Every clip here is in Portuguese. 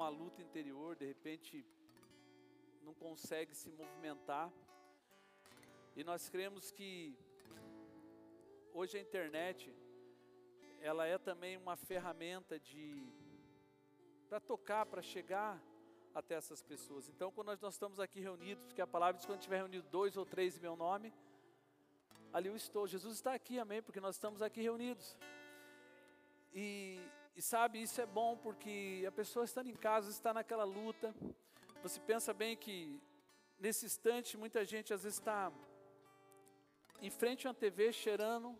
uma luta interior, de repente não consegue se movimentar. E nós cremos que hoje a internet ela é também uma ferramenta de para tocar, para chegar até essas pessoas. Então, quando nós, nós estamos aqui reunidos, porque a palavra diz que quando tiver reunido dois ou três em meu nome, ali eu estou. Jesus está aqui, amém, porque nós estamos aqui reunidos. E, e sabe, isso é bom porque a pessoa estando em casa, está naquela luta. Você pensa bem que nesse instante muita gente às vezes está em frente a uma TV cheirando,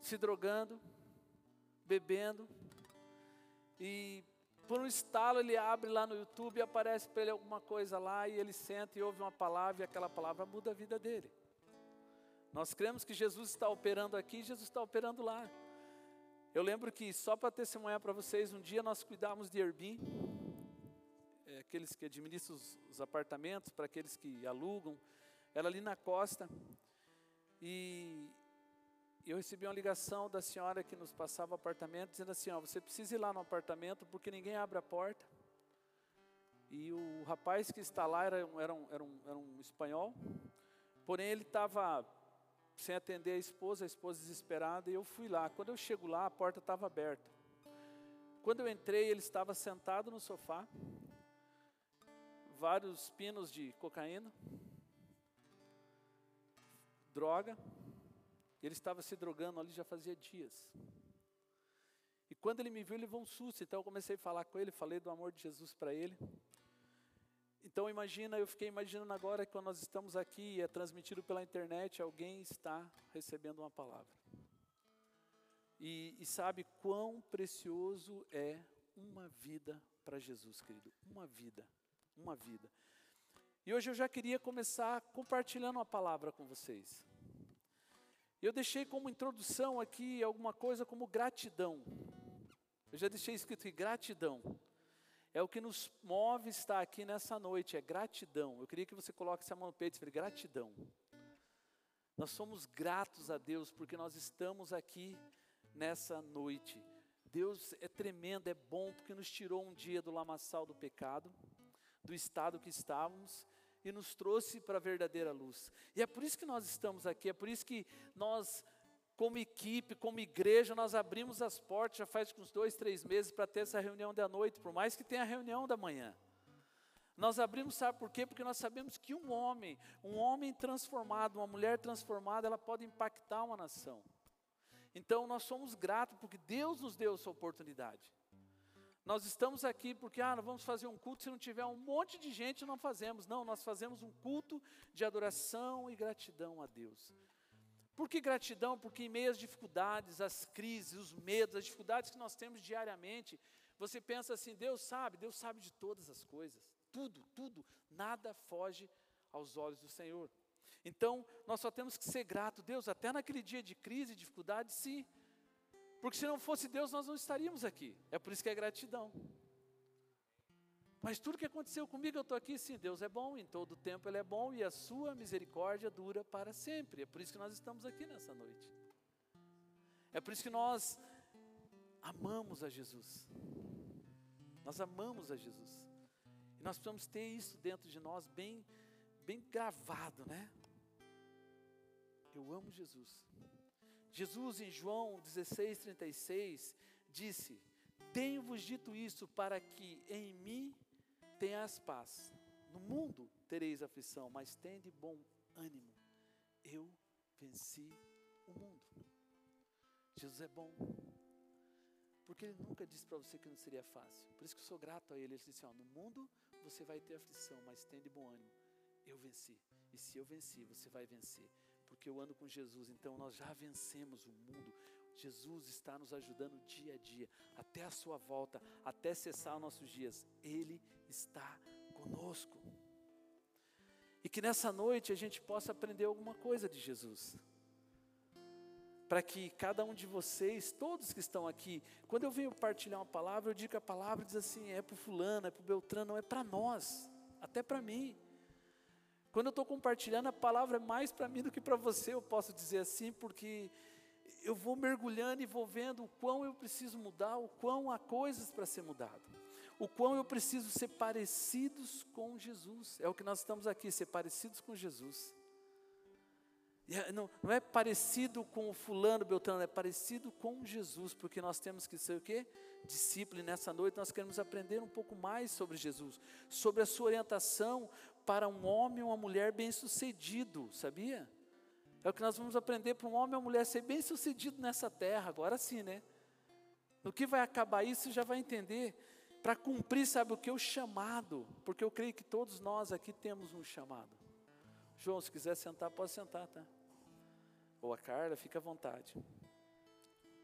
se drogando, bebendo. E por um estalo ele abre lá no YouTube e aparece para ele alguma coisa lá e ele senta e ouve uma palavra e aquela palavra muda a vida dele. Nós cremos que Jesus está operando aqui, Jesus está operando lá. Eu lembro que, só para testemunhar para vocês, um dia nós cuidávamos de Airbnb, é, aqueles que administram os, os apartamentos, para aqueles que alugam, era ali na costa. E eu recebi uma ligação da senhora que nos passava o apartamento, dizendo assim: ó, você precisa ir lá no apartamento porque ninguém abre a porta. E o rapaz que está lá era, era, um, era, um, era um espanhol, porém ele estava sem atender a esposa, a esposa desesperada, e eu fui lá. Quando eu chego lá, a porta estava aberta. Quando eu entrei, ele estava sentado no sofá, vários pinos de cocaína, droga, ele estava se drogando ali já fazia dias. E quando ele me viu, ele levou um susto. Então eu comecei a falar com ele, falei do amor de Jesus para ele. Então imagina, eu fiquei imaginando agora que quando nós estamos aqui e é transmitido pela internet, alguém está recebendo uma palavra. E, e sabe quão precioso é uma vida para Jesus, querido. Uma vida, uma vida. E hoje eu já queria começar compartilhando uma palavra com vocês. Eu deixei como introdução aqui alguma coisa como gratidão. Eu já deixei escrito aqui, gratidão. É o que nos move estar aqui nessa noite, é gratidão. Eu queria que você coloque essa mão no peito e fale, gratidão. Nós somos gratos a Deus porque nós estamos aqui nessa noite. Deus é tremendo, é bom porque nos tirou um dia do lamaçal do pecado, do estado que estávamos e nos trouxe para a verdadeira luz. E é por isso que nós estamos aqui, é por isso que nós como equipe, como igreja, nós abrimos as portas já faz uns dois, três meses para ter essa reunião da noite, por mais que tenha a reunião da manhã. Nós abrimos, sabe por quê? Porque nós sabemos que um homem, um homem transformado, uma mulher transformada, ela pode impactar uma nação. Então nós somos gratos porque Deus nos deu essa oportunidade. Nós estamos aqui porque, ah, nós vamos fazer um culto, se não tiver um monte de gente, não fazemos. Não, nós fazemos um culto de adoração e gratidão a Deus. Por que gratidão? Porque em meio às dificuldades, às crises, os medos, as dificuldades que nós temos diariamente, você pensa assim: Deus sabe, Deus sabe de todas as coisas, tudo, tudo, nada foge aos olhos do Senhor. Então, nós só temos que ser grato, Deus, até naquele dia de crise e dificuldade, sim, porque se não fosse Deus, nós não estaríamos aqui, é por isso que é gratidão. Mas tudo que aconteceu comigo, eu estou aqui, sim, Deus é bom, em todo tempo Ele é bom e a sua misericórdia dura para sempre. É por isso que nós estamos aqui nessa noite. É por isso que nós amamos a Jesus. Nós amamos a Jesus. E nós precisamos ter isso dentro de nós bem, bem gravado, né? Eu amo Jesus. Jesus em João 16, 36 disse: Tenho-vos dito isso para que em mim tenhas paz. No mundo tereis aflição, mas tende bom ânimo. Eu venci o mundo. Jesus é bom. Porque ele nunca disse para você que não seria fácil. Por isso que eu sou grato a ele. Ele disse: ó, no mundo você vai ter aflição, mas tende bom ânimo. Eu venci. E se eu venci, você vai vencer. Porque eu ando com Jesus, então nós já vencemos o mundo. Jesus está nos ajudando dia a dia, até a sua volta, até cessar nossos dias. Ele está conosco. E que nessa noite a gente possa aprender alguma coisa de Jesus. Para que cada um de vocês, todos que estão aqui, quando eu venho partilhar uma palavra, eu digo que a palavra diz assim: é para o fulano, é para o Beltrano, não é para nós, até para mim. Quando eu estou compartilhando, a palavra é mais para mim do que para você, eu posso dizer assim, porque eu vou mergulhando e vou vendo o quão eu preciso mudar, o quão há coisas para ser mudado, o quão eu preciso ser parecidos com Jesus. É o que nós estamos aqui, ser parecidos com Jesus. É, não, não, é parecido com o fulano, Beltrano, é parecido com Jesus, porque nós temos que ser o quê? Discípulo, e nessa noite nós queremos aprender um pouco mais sobre Jesus, sobre a sua orientação para um homem ou uma mulher bem-sucedido, sabia? É o que nós vamos aprender para um homem ou uma mulher ser bem-sucedido nessa terra, agora sim, né? No que vai acabar isso, já vai entender. Para cumprir, sabe o que? O chamado, porque eu creio que todos nós aqui temos um chamado. João, se quiser sentar, pode sentar, tá? Ou a Carla, fica à vontade.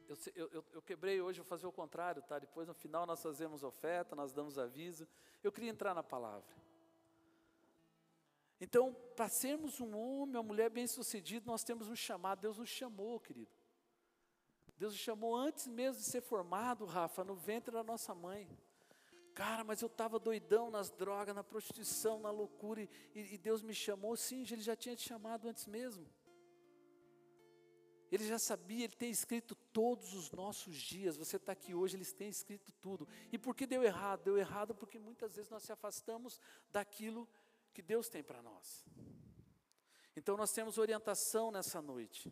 Eu, eu, eu, quebrei hoje, vou fazer o contrário, tá? Depois no final nós fazemos oferta, nós damos aviso. Eu queria entrar na palavra. Então, para sermos um homem, uma mulher bem-sucedido, nós temos um chamado. Deus nos chamou, querido. Deus nos chamou antes mesmo de ser formado, Rafa, no ventre da nossa mãe. Cara, mas eu estava doidão nas drogas, na prostituição, na loucura, e, e Deus me chamou. Sim, Ele já tinha te chamado antes mesmo. Ele já sabia, ele tem escrito todos os nossos dias. Você está aqui hoje, eles têm escrito tudo. E por que deu errado? Deu errado porque muitas vezes nós se afastamos daquilo que Deus tem para nós. Então nós temos orientação nessa noite.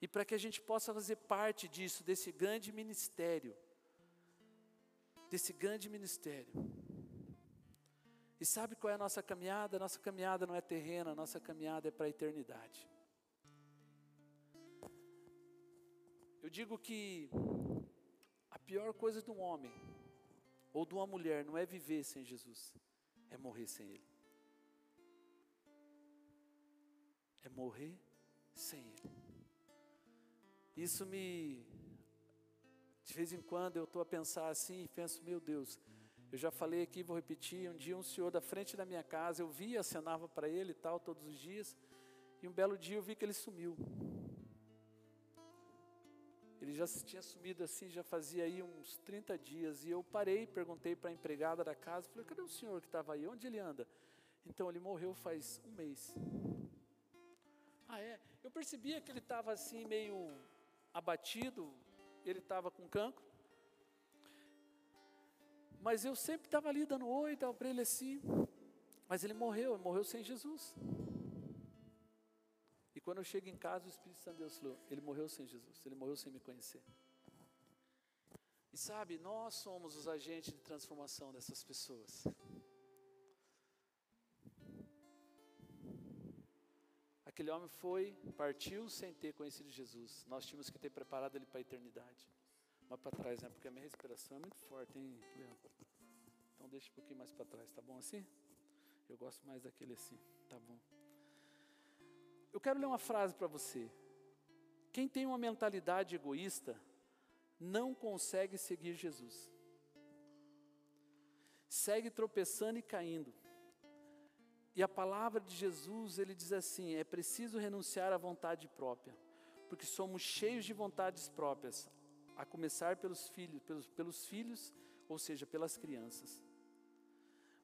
E para que a gente possa fazer parte disso, desse grande ministério, desse grande ministério. E sabe qual é a nossa caminhada? A nossa caminhada não é terrena, a nossa caminhada é para a eternidade. Eu digo que a pior coisa de um homem ou de uma mulher não é viver sem Jesus, é morrer sem Ele. É morrer sem Ele. Isso me de vez em quando eu estou a pensar assim e penso, meu Deus, eu já falei aqui, vou repetir, um dia um senhor da frente da minha casa, eu via, acenava para ele e tal, todos os dias, e um belo dia eu vi que ele sumiu. Ele já tinha sumido assim, já fazia aí uns 30 dias, e eu parei, perguntei para a empregada da casa, falei, cadê o senhor que estava aí, onde ele anda? Então, ele morreu faz um mês. Ah, é? Eu percebia que ele estava assim, meio abatido, ele estava com cancro. Mas eu sempre estava ali dando oi, dava para ele assim. Mas ele morreu, ele morreu sem Jesus. E quando eu chego em casa, o Espírito Santo de Deus falou: ele morreu sem Jesus, ele morreu sem me conhecer. E sabe, nós somos os agentes de transformação dessas pessoas. Aquele homem foi, partiu sem ter conhecido Jesus. Nós tínhamos que ter preparado ele para a eternidade. Mas para trás, né? Porque a minha respiração é muito forte, hein, Leandro? Então deixa um pouquinho mais para trás, tá bom assim? Eu gosto mais daquele assim, tá bom. Eu quero ler uma frase para você. Quem tem uma mentalidade egoísta não consegue seguir Jesus. Segue tropeçando e caindo. E a palavra de Jesus, ele diz assim: é preciso renunciar à vontade própria, porque somos cheios de vontades próprias, a começar pelos filhos, pelos, pelos filhos, ou seja, pelas crianças.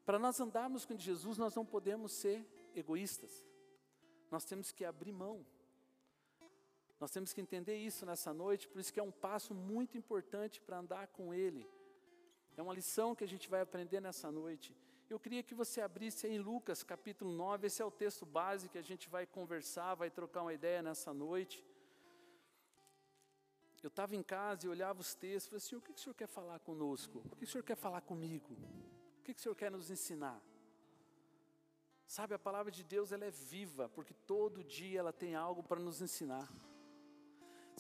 Para nós andarmos com Jesus, nós não podemos ser egoístas. Nós temos que abrir mão. Nós temos que entender isso nessa noite, por isso que é um passo muito importante para andar com Ele. É uma lição que a gente vai aprender nessa noite. Eu queria que você abrisse em Lucas capítulo 9, esse é o texto base que a gente vai conversar, vai trocar uma ideia nessa noite. Eu estava em casa e olhava os textos falei assim: o que o senhor quer falar conosco? O que o senhor quer falar comigo? O que o senhor quer nos ensinar? Sabe, a palavra de Deus ela é viva, porque todo dia ela tem algo para nos ensinar.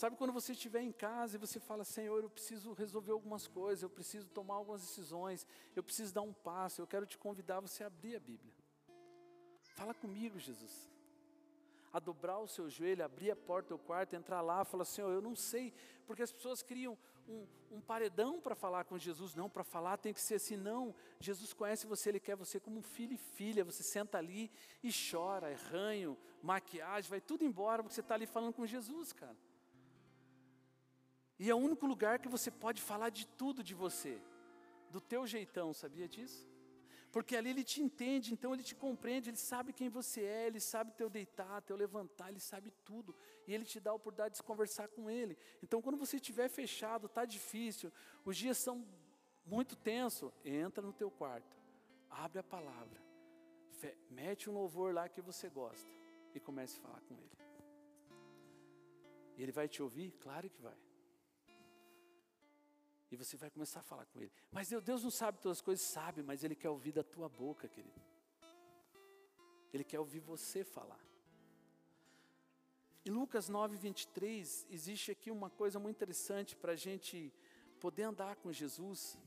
Sabe quando você estiver em casa e você fala, Senhor, eu preciso resolver algumas coisas, eu preciso tomar algumas decisões, eu preciso dar um passo, eu quero te convidar a você abrir a Bíblia. Fala comigo, Jesus. A dobrar o seu joelho, abrir a porta do quarto, entrar lá, falar, Senhor, eu não sei, porque as pessoas criam um, um paredão para falar com Jesus. Não, para falar tem que ser assim, não. Jesus conhece você, Ele quer você como um filho e filha. Você senta ali e chora, é ranho, maquiagem, vai tudo embora, porque você está ali falando com Jesus, cara. E é o único lugar que você pode falar de tudo de você, do teu jeitão, sabia disso? Porque ali ele te entende, então ele te compreende, ele sabe quem você é, ele sabe teu deitar, teu levantar, ele sabe tudo. E ele te dá a oportunidade de conversar com ele. Então quando você estiver fechado, está difícil, os dias são muito tenso, entra no teu quarto, abre a palavra, mete um louvor lá que você gosta e comece a falar com ele. Ele vai te ouvir? Claro que vai. E você vai começar a falar com ele. Mas Deus não sabe todas as coisas, sabe, mas Ele quer ouvir da tua boca, querido. Ele quer ouvir você falar. Em Lucas 9, 23, existe aqui uma coisa muito interessante para a gente poder andar com Jesus.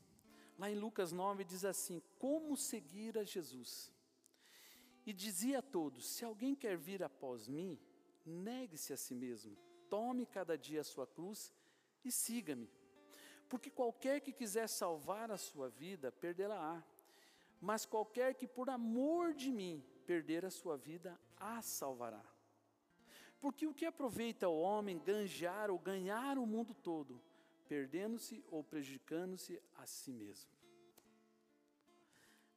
Lá em Lucas 9 diz assim: Como seguir a Jesus? E dizia a todos: Se alguém quer vir após mim, negue-se a si mesmo, tome cada dia a sua cruz e siga-me. Porque qualquer que quiser salvar a sua vida, perdê-la-á. Mas qualquer que por amor de mim perder a sua vida, a salvará. Porque o que aproveita o homem ganjar ou ganhar o mundo todo, perdendo-se ou prejudicando-se a si mesmo?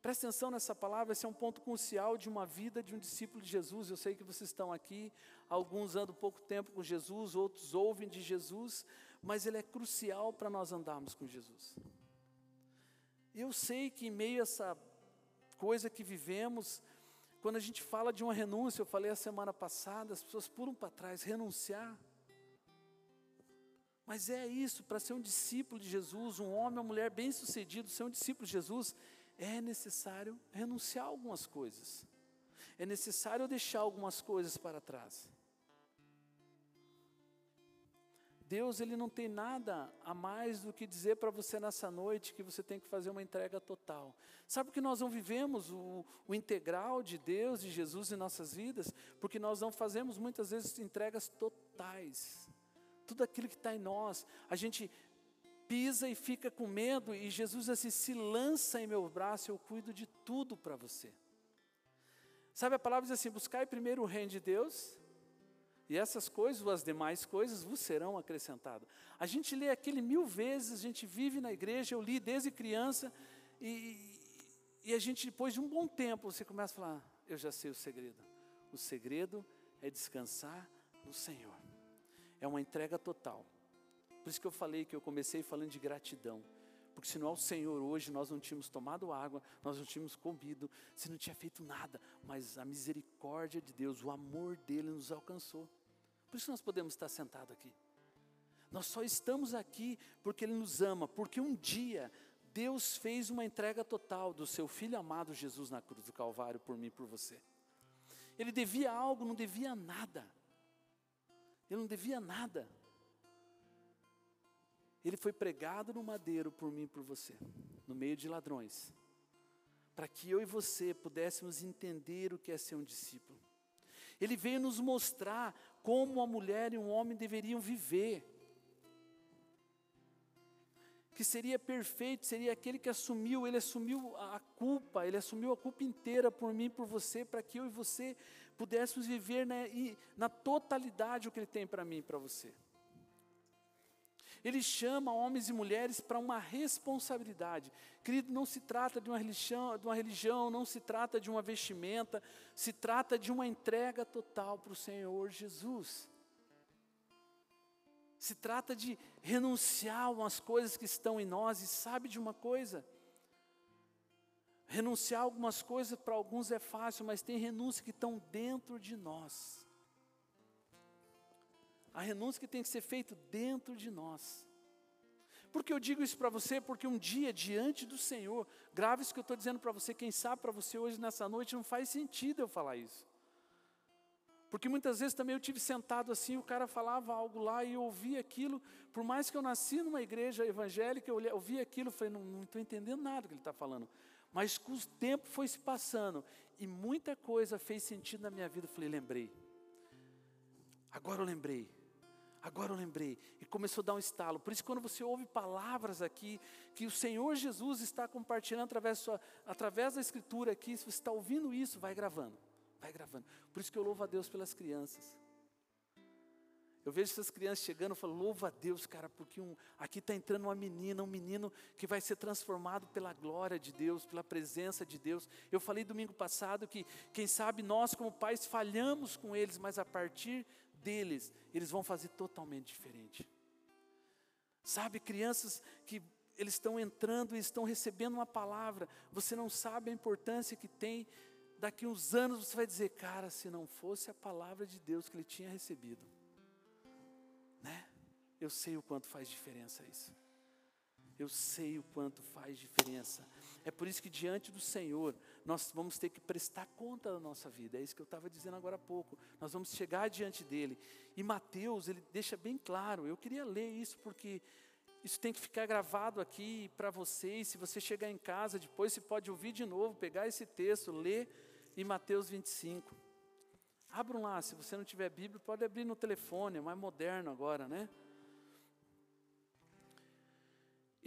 Preste atenção nessa palavra, esse é um ponto crucial de uma vida de um discípulo de Jesus. Eu sei que vocês estão aqui, alguns andam pouco tempo com Jesus, outros ouvem de Jesus, mas ele é crucial para nós andarmos com Jesus. Eu sei que em meio a essa coisa que vivemos, quando a gente fala de uma renúncia, eu falei a semana passada, as pessoas pulam para trás, renunciar. Mas é isso, para ser um discípulo de Jesus, um homem ou mulher bem-sucedido, ser um discípulo de Jesus, é necessário renunciar algumas coisas. É necessário deixar algumas coisas para trás. Deus ele não tem nada a mais do que dizer para você nessa noite que você tem que fazer uma entrega total. Sabe que nós não vivemos o, o integral de Deus e Jesus em nossas vidas? Porque nós não fazemos muitas vezes entregas totais. Tudo aquilo que está em nós, a gente pisa e fica com medo, e Jesus assim, se lança em meu braço, eu cuido de tudo para você. Sabe a palavra diz assim: buscai primeiro o reino de Deus e essas coisas, as demais coisas, vos serão acrescentadas. A gente lê aquele mil vezes, a gente vive na igreja, eu li desde criança, e, e a gente, depois de um bom tempo, você começa a falar: Eu já sei o segredo. O segredo é descansar no Senhor, é uma entrega total. Por isso que eu falei que eu comecei falando de gratidão. Porque se não é o Senhor hoje, nós não tínhamos tomado água, nós não tínhamos comido, se não tinha feito nada, mas a misericórdia de Deus, o amor dele nos alcançou. Por isso nós podemos estar sentados aqui. Nós só estamos aqui porque Ele nos ama, porque um dia Deus fez uma entrega total do seu Filho amado Jesus na cruz do Calvário por mim e por você. Ele devia algo, não devia nada. Ele não devia nada. Ele foi pregado no madeiro por mim e por você, no meio de ladrões, para que eu e você pudéssemos entender o que é ser um discípulo. Ele veio nos mostrar como uma mulher e um homem deveriam viver. Que seria perfeito, seria aquele que assumiu, ele assumiu a culpa, ele assumiu a culpa inteira por mim por você, para que eu e você pudéssemos viver na, na totalidade o que ele tem para mim e para você. Ele chama homens e mulheres para uma responsabilidade. Querido, não se trata de uma religião, de uma religião, não se trata de uma vestimenta, se trata de uma entrega total para o Senhor Jesus. Se trata de renunciar umas coisas que estão em nós, e sabe de uma coisa? Renunciar algumas coisas para alguns é fácil, mas tem renúncias que estão dentro de nós. A renúncia que tem que ser feita dentro de nós. Porque eu digo isso para você? Porque um dia diante do Senhor, grave isso que eu estou dizendo para você, quem sabe para você hoje nessa noite não faz sentido eu falar isso. Porque muitas vezes também eu tive sentado assim, o cara falava algo lá e eu ouvia aquilo, por mais que eu nasci numa igreja evangélica, eu ouvia aquilo, falei, não estou entendendo nada que ele está falando. Mas com o tempo foi se passando e muita coisa fez sentido na minha vida, eu falei, lembrei. Agora eu lembrei. Agora eu lembrei. E começou a dar um estalo. Por isso, quando você ouve palavras aqui, que o Senhor Jesus está compartilhando através, sua, através da Escritura aqui, se você está ouvindo isso, vai gravando. Vai gravando. Por isso que eu louvo a Deus pelas crianças. Eu vejo essas crianças chegando e falo, louva a Deus, cara, porque um, aqui está entrando uma menina, um menino que vai ser transformado pela glória de Deus, pela presença de Deus. Eu falei domingo passado que, quem sabe, nós como pais falhamos com eles, mas a partir deles, eles vão fazer totalmente diferente. Sabe, crianças que eles estão entrando e estão recebendo uma palavra. Você não sabe a importância que tem. Daqui uns anos você vai dizer, cara, se não fosse a palavra de Deus que ele tinha recebido, né? Eu sei o quanto faz diferença isso. Eu sei o quanto faz diferença. É por isso que diante do Senhor, nós vamos ter que prestar conta da nossa vida. É isso que eu estava dizendo agora há pouco. Nós vamos chegar diante dele. E Mateus, ele deixa bem claro. Eu queria ler isso porque isso tem que ficar gravado aqui para vocês. Se você chegar em casa depois, você pode ouvir de novo, pegar esse texto, ler em Mateus 25. Abram lá, se você não tiver Bíblia, pode abrir no telefone, é mais moderno agora, né?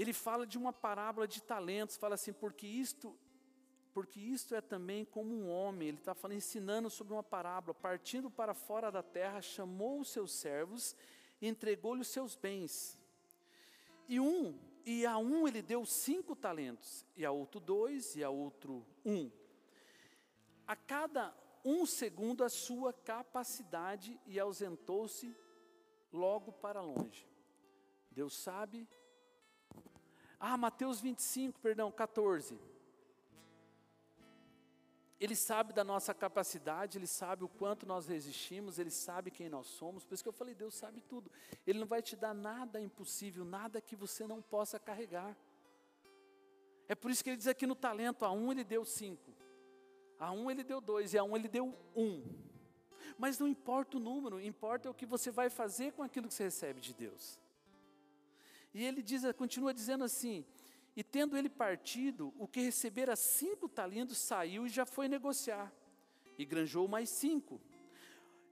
Ele fala de uma parábola de talentos, fala assim, porque isto, porque isto é também como um homem, ele está falando, ensinando sobre uma parábola, partindo para fora da terra, chamou os seus servos e entregou-lhe os seus bens. E um, e a um ele deu cinco talentos, e a outro dois, e a outro um. A cada um segundo a sua capacidade, e ausentou-se logo para longe. Deus sabe ah, Mateus 25, perdão, 14. Ele sabe da nossa capacidade, ele sabe o quanto nós resistimos, ele sabe quem nós somos. Por isso que eu falei, Deus sabe tudo. Ele não vai te dar nada impossível, nada que você não possa carregar. É por isso que ele diz aqui no talento: a um ele deu cinco, a um ele deu dois, e a um ele deu um. Mas não importa o número, importa o que você vai fazer com aquilo que você recebe de Deus. E ele diz, continua dizendo assim: E tendo ele partido, o que recebera cinco talentos saiu e já foi negociar, e granjou mais cinco.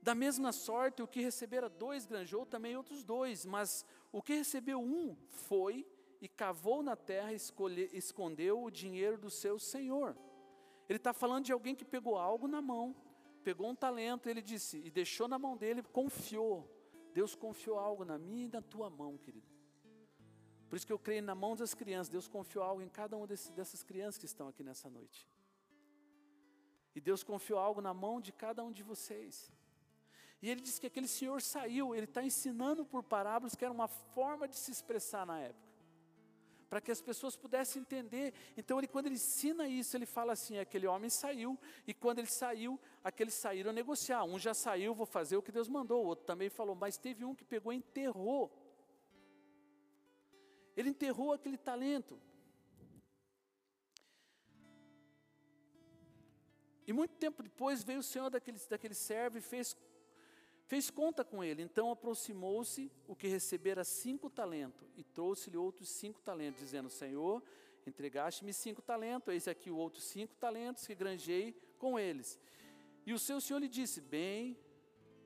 Da mesma sorte, o que recebera dois granjou também outros dois, mas o que recebeu um foi e cavou na terra, escolhe, escondeu o dinheiro do seu senhor. Ele está falando de alguém que pegou algo na mão, pegou um talento, ele disse, e deixou na mão dele, confiou. Deus confiou algo na minha e na tua mão, querido. Por isso que eu creio na mão das crianças. Deus confiou algo em cada uma dessas crianças que estão aqui nessa noite. E Deus confiou algo na mão de cada um de vocês. E ele disse que aquele senhor saiu, ele está ensinando por parábolas, que era uma forma de se expressar na época. Para que as pessoas pudessem entender. Então, ele, quando ele ensina isso, ele fala assim: aquele homem saiu, e quando ele saiu, aqueles saíram a negociar. Um já saiu, vou fazer o que Deus mandou. O outro também falou, mas teve um que pegou e enterrou ele enterrou aquele talento. E muito tempo depois veio o Senhor daquele, daquele servo e fez, fez conta com ele. Então aproximou-se o que recebera cinco talentos e trouxe-lhe outros cinco talentos, dizendo: Senhor, entregaste-me cinco talentos, eis aqui o outro cinco talentos que granjei com eles. E o seu senhor lhe disse: Bem,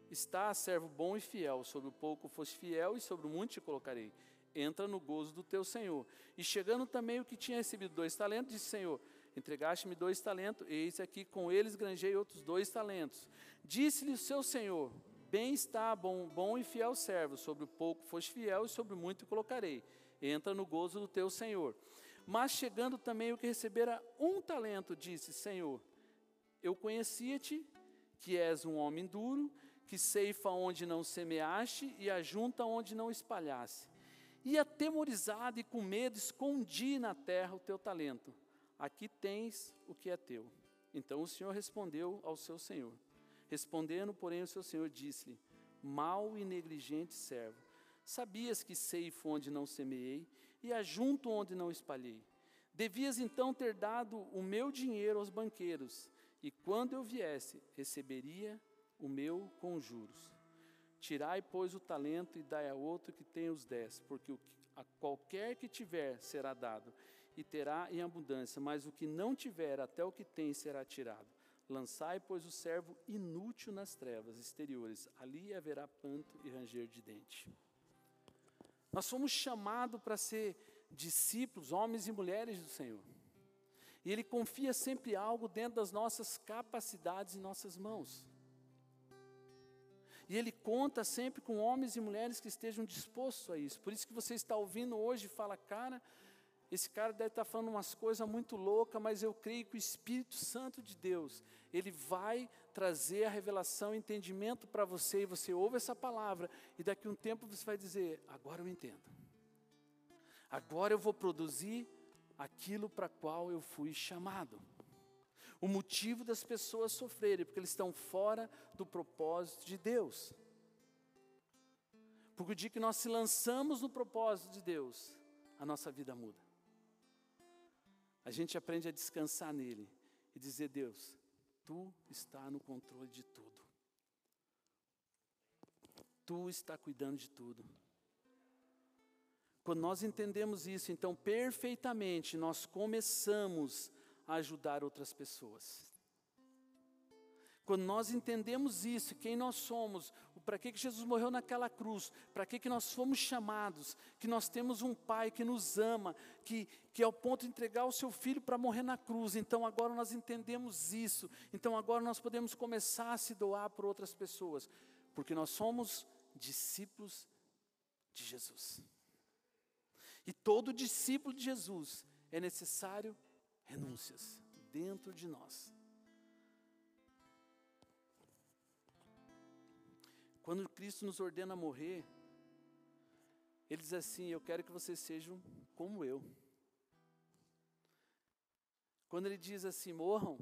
está servo bom e fiel, sobre o pouco foste fiel e sobre o muito te colocarei entra no gozo do teu Senhor. E chegando também o que tinha recebido dois talentos, disse: Senhor, entregaste-me dois talentos, eis aqui com eles granjei outros dois talentos. Disse-lhe o seu Senhor: Bem está, bom, bom e fiel servo, sobre o pouco foste fiel e sobre muito colocarei. Entra no gozo do teu Senhor. Mas chegando também o que recebera um talento, disse: Senhor, eu conhecia-te, que és um homem duro, que ceifa onde não semeaste e ajunta onde não espalhaste. E atemorizado e com medo, escondi na terra o teu talento. Aqui tens o que é teu. Então o Senhor respondeu ao seu senhor. Respondendo, porém, o seu senhor disse-lhe: Mal e negligente servo, sabias que ceifo onde não semeei e ajunto onde não espalhei. Devias então ter dado o meu dinheiro aos banqueiros, e quando eu viesse, receberia o meu com juros. Tirai, pois, o talento e dai a outro que tem os dez, porque o que, a qualquer que tiver será dado, e terá em abundância, mas o que não tiver, até o que tem será tirado. Lançai, pois, o servo inútil nas trevas exteriores, ali haverá panto e ranger de dente. Nós somos chamados para ser discípulos, homens e mulheres do Senhor. E Ele confia sempre algo dentro das nossas capacidades em nossas mãos. E Ele conta sempre com homens e mulheres que estejam dispostos a isso. Por isso que você está ouvindo hoje e fala, cara, esse cara deve estar falando umas coisas muito loucas, mas eu creio que o Espírito Santo de Deus, ele vai trazer a revelação, entendimento para você, e você ouve essa palavra, e daqui a um tempo você vai dizer, agora eu entendo. Agora eu vou produzir aquilo para qual eu fui chamado. O motivo das pessoas sofrerem, porque eles estão fora do propósito de Deus. Porque o dia que nós se lançamos no propósito de Deus, a nossa vida muda. A gente aprende a descansar nele e dizer: Deus, tu está no controle de tudo. Tu está cuidando de tudo. Quando nós entendemos isso, então perfeitamente, nós começamos a ajudar outras pessoas. Quando nós entendemos isso, quem nós somos, para que, que Jesus morreu naquela cruz, para que, que nós fomos chamados, que nós temos um Pai que nos ama, que, que é o ponto de entregar o seu filho para morrer na cruz. Então agora nós entendemos isso. Então agora nós podemos começar a se doar por outras pessoas, porque nós somos discípulos de Jesus. E todo discípulo de Jesus é necessário renúncias dentro de nós. Quando Cristo nos ordena morrer, Ele diz assim: Eu quero que vocês sejam como eu. Quando Ele diz assim: Morram,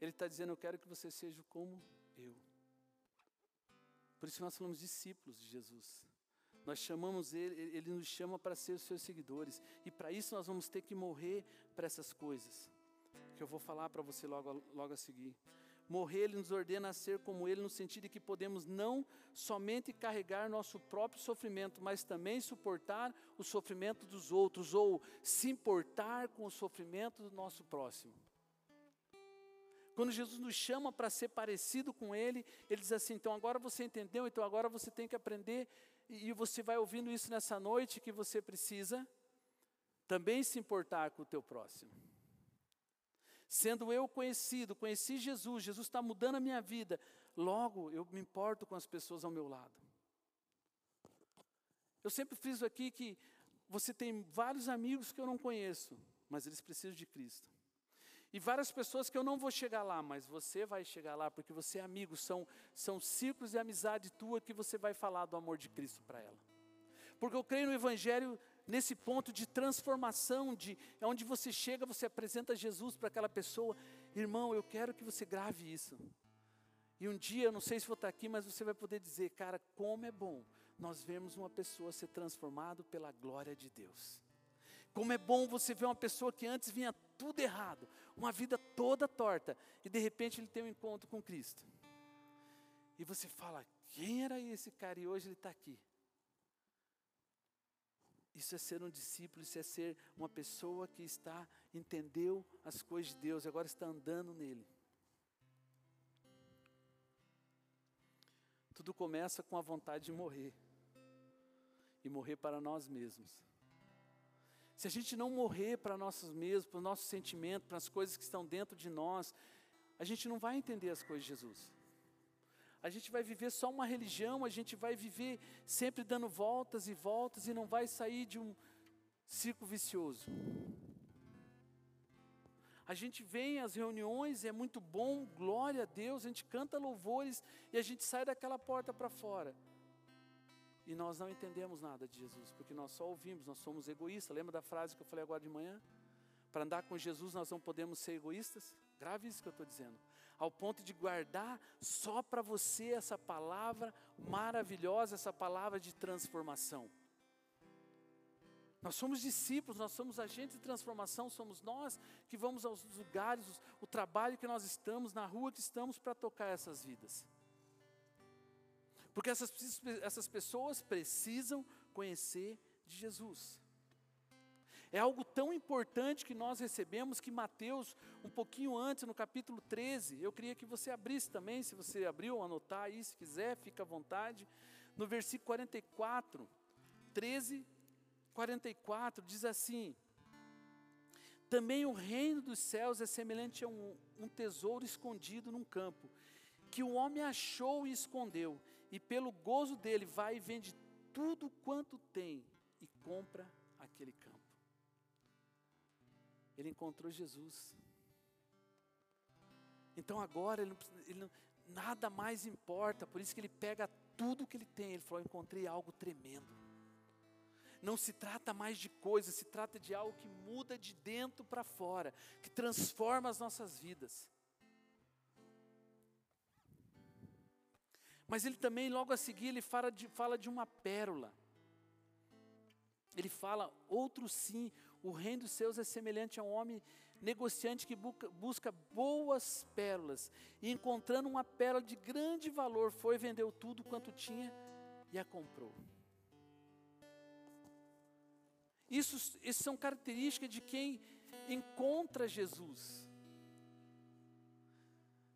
Ele está dizendo: Eu quero que vocês sejam como eu. Por isso nós somos discípulos de Jesus. Nós chamamos Ele, Ele nos chama para ser os seus seguidores. E para isso nós vamos ter que morrer para essas coisas. Que eu vou falar para você logo, logo a seguir. Morrer, Ele nos ordena a ser como Ele, no sentido de que podemos não somente carregar nosso próprio sofrimento, mas também suportar o sofrimento dos outros, ou se importar com o sofrimento do nosso próximo. Quando Jesus nos chama para ser parecido com Ele, Ele diz assim: então agora você entendeu, então agora você tem que aprender e você vai ouvindo isso nessa noite que você precisa também se importar com o teu próximo. Sendo eu conhecido, conheci Jesus, Jesus está mudando a minha vida, logo eu me importo com as pessoas ao meu lado. Eu sempre friso aqui que você tem vários amigos que eu não conheço, mas eles precisam de Cristo. E várias pessoas que eu não vou chegar lá, mas você vai chegar lá, porque você é amigo, são, são ciclos de amizade tua que você vai falar do amor de Cristo para ela. Porque eu creio no Evangelho nesse ponto de transformação, de é onde você chega, você apresenta Jesus para aquela pessoa. Irmão, eu quero que você grave isso. E um dia, eu não sei se vou estar aqui, mas você vai poder dizer, cara, como é bom nós vemos uma pessoa ser transformada pela glória de Deus. Como é bom você ver uma pessoa que antes vinha tudo errado, uma vida toda torta, e de repente ele tem um encontro com Cristo. E você fala: quem era esse cara? E hoje ele está aqui. Isso é ser um discípulo, isso é ser uma pessoa que está, entendeu as coisas de Deus, agora está andando nele. Tudo começa com a vontade de morrer, e morrer para nós mesmos. Se a gente não morrer para nós mesmos, para o nosso sentimento, para as coisas que estão dentro de nós, a gente não vai entender as coisas de Jesus. A gente vai viver só uma religião, a gente vai viver sempre dando voltas e voltas e não vai sair de um ciclo vicioso. A gente vem às reuniões, é muito bom, glória a Deus, a gente canta louvores e a gente sai daquela porta para fora e nós não entendemos nada de Jesus, porque nós só ouvimos, nós somos egoístas. Lembra da frase que eu falei agora de manhã? Para andar com Jesus nós não podemos ser egoístas? Grave isso que eu estou dizendo. Ao ponto de guardar só para você essa palavra maravilhosa, essa palavra de transformação. Nós somos discípulos, nós somos agentes de transformação, somos nós que vamos aos lugares, o trabalho que nós estamos, na rua que estamos para tocar essas vidas. Porque essas, essas pessoas precisam conhecer de Jesus. É algo tão importante que nós recebemos que Mateus, um pouquinho antes, no capítulo 13, eu queria que você abrisse também, se você abriu, anotar aí, se quiser, fica à vontade. No versículo 44, 13, 44, diz assim: Também o reino dos céus é semelhante a um, um tesouro escondido num campo, que o homem achou e escondeu e pelo gozo dele vai e vende tudo quanto tem e compra aquele campo. Ele encontrou Jesus. Então agora ele, ele nada mais importa, por isso que ele pega tudo que ele tem. Ele falou: Encontrei algo tremendo. Não se trata mais de coisas, se trata de algo que muda de dentro para fora, que transforma as nossas vidas. Mas ele também, logo a seguir, ele fala de, fala de uma pérola. Ele fala, outro sim, o reino dos seus é semelhante a um homem negociante que busca boas pérolas. E encontrando uma pérola de grande valor, foi, vendeu tudo quanto tinha e a comprou. Isso, isso são características de quem encontra Jesus.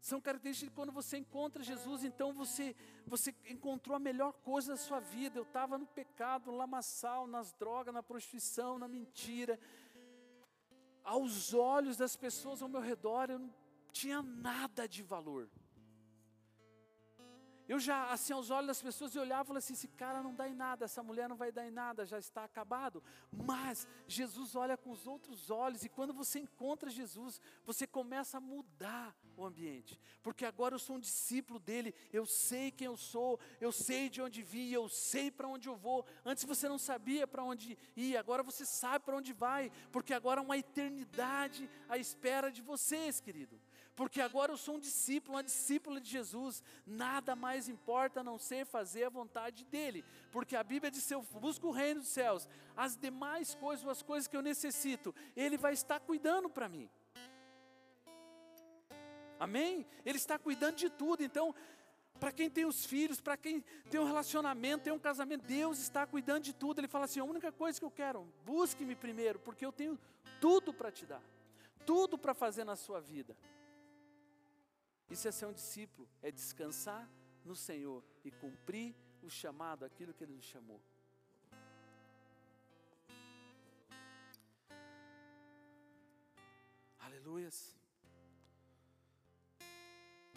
São características de quando você encontra Jesus, então você, você encontrou a melhor coisa da sua vida. Eu estava no pecado, no lamaçal, nas drogas, na prostituição, na mentira. Aos olhos das pessoas ao meu redor, eu não tinha nada de valor. Eu já, assim, aos olhos das pessoas, eu olhava e falava assim: esse cara não dá em nada, essa mulher não vai dar em nada, já está acabado. Mas Jesus olha com os outros olhos, e quando você encontra Jesus, você começa a mudar o ambiente, porque agora eu sou um discípulo dele, eu sei quem eu sou, eu sei de onde vim, eu sei para onde eu vou. Antes você não sabia para onde ir, agora você sabe para onde vai, porque agora há uma eternidade à espera de vocês, querido porque agora eu sou um discípulo, uma discípula de Jesus, nada mais importa a não ser fazer a vontade dEle, porque a Bíblia diz: eu busco o reino dos céus, as demais coisas, as coisas que eu necessito, Ele vai estar cuidando para mim. Amém? Ele está cuidando de tudo, então, para quem tem os filhos, para quem tem um relacionamento, tem um casamento, Deus está cuidando de tudo. Ele fala assim: a única coisa que eu quero, busque-me primeiro, porque eu tenho tudo para te dar, tudo para fazer na sua vida. Isso é ser um discípulo, é descansar no Senhor e cumprir o chamado, aquilo que Ele nos chamou. Aleluias.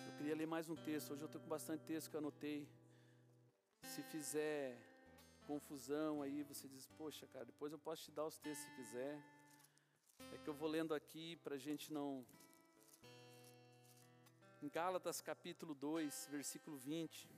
Eu queria ler mais um texto. Hoje eu estou com bastante texto que eu anotei. Se fizer confusão aí, você diz, poxa, cara, depois eu posso te dar os textos se quiser. É que eu vou lendo aqui para a gente não em Gálatas capítulo 2, versículo 20,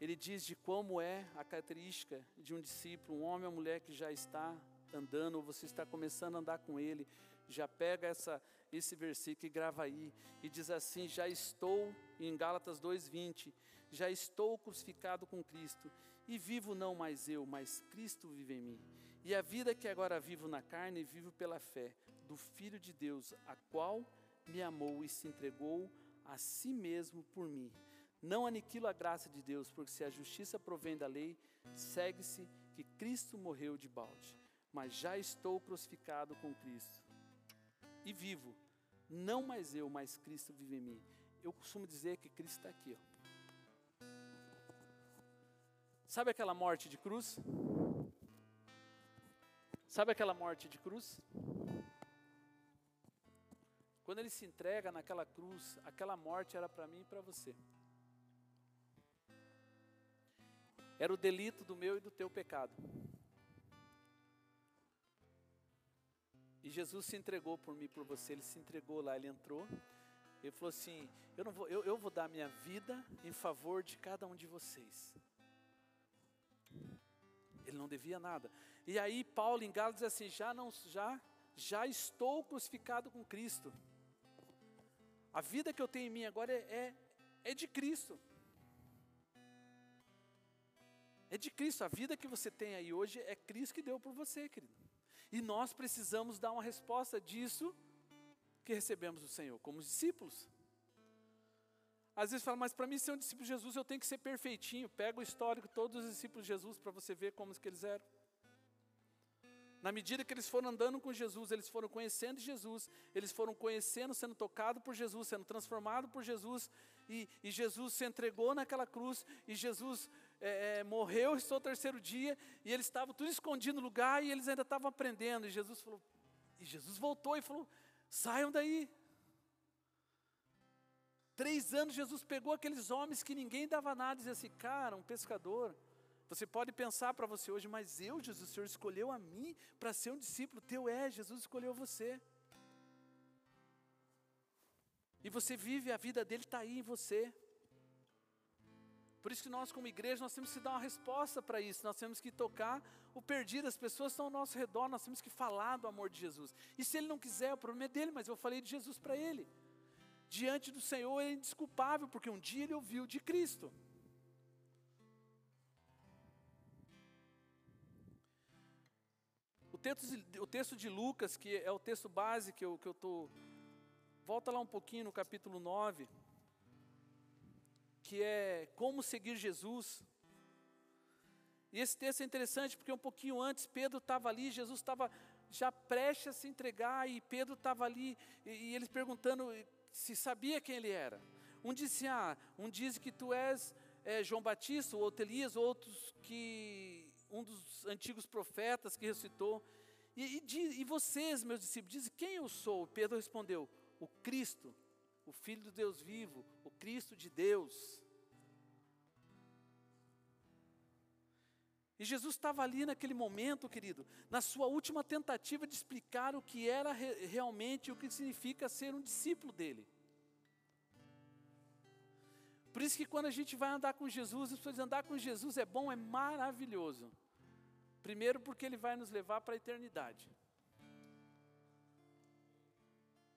ele diz de como é a característica de um discípulo, um homem ou mulher que já está andando, ou você está começando a andar com ele, já pega essa, esse versículo e grava aí, e diz assim: Já estou, em Gálatas 2,20, já estou crucificado com Cristo, e vivo não mais eu, mas Cristo vive em mim. E a vida que agora vivo na carne, vivo pela fé do Filho de Deus, a qual me amou e se entregou a si mesmo por mim. Não aniquilo a graça de Deus, porque se a justiça provém da lei, segue-se que Cristo morreu de balde. Mas já estou crucificado com Cristo. E vivo, não mais eu, mas Cristo vive em mim. Eu costumo dizer que Cristo está aqui. Ó. Sabe aquela morte de cruz? Sabe aquela morte de cruz? Quando ele se entrega naquela cruz, aquela morte era para mim e para você. Era o delito do meu e do teu pecado. E Jesus se entregou por mim por você. Ele se entregou lá, ele entrou. Ele falou assim: eu, não vou, eu, eu vou dar minha vida em favor de cada um de vocês. Ele não devia nada. E aí Paulo em Gálatas diz assim: já não, já, já estou crucificado com Cristo. A vida que eu tenho em mim agora é, é, é de Cristo. É de Cristo. A vida que você tem aí hoje é Cristo que deu por você, querido. E nós precisamos dar uma resposta disso que recebemos do Senhor, como discípulos. Às vezes fala, mas para mim ser um discípulo de Jesus eu tenho que ser perfeitinho. Pega o histórico todos os discípulos de Jesus para você ver como que eles eram. Na medida que eles foram andando com Jesus, eles foram conhecendo Jesus, eles foram conhecendo, sendo tocados por Jesus, sendo transformados por Jesus, e, e, Jesus se entregou naquela cruz, e Jesus é, é, morreu, estou o terceiro dia, e eles estavam tudo escondido no lugar, e eles ainda estavam aprendendo, e Jesus falou, e Jesus voltou e falou, saiam daí. Três anos Jesus pegou aqueles homens que ninguém dava nada, e dizia assim, cara, um pescador, você pode pensar para você hoje, mas eu, Jesus, o Senhor escolheu a mim para ser um discípulo teu, é, Jesus escolheu você. E você vive, a vida dele está aí em você. Por isso que nós, como igreja, nós temos que dar uma resposta para isso. Nós temos que tocar o perdido. As pessoas estão ao nosso redor. Nós temos que falar do amor de Jesus. E se ele não quiser, o problema é dele. Mas eu falei de Jesus para ele. Diante do Senhor, ele é indesculpável, porque um dia ele ouviu de Cristo. Texto, o texto de Lucas, que é o texto base que eu estou. Que eu volta lá um pouquinho no capítulo 9 que é como seguir Jesus. E esse texto é interessante porque um pouquinho antes Pedro estava ali, Jesus estava já prestes a se entregar e Pedro estava ali e, e eles perguntando se sabia quem ele era. Um disse, ah, um diz que tu és é, João Batista, ou outro Elias, outros que um dos antigos profetas que ressuscitou. E, e, e vocês, meus discípulos, dizem quem eu sou? Pedro respondeu, o Cristo o Filho do Deus vivo, o Cristo de Deus. E Jesus estava ali naquele momento, querido, na sua última tentativa de explicar o que era re realmente, o que significa ser um discípulo dele. Por isso que quando a gente vai andar com Jesus, as pessoas andar com Jesus é bom, é maravilhoso. Primeiro porque ele vai nos levar para a eternidade.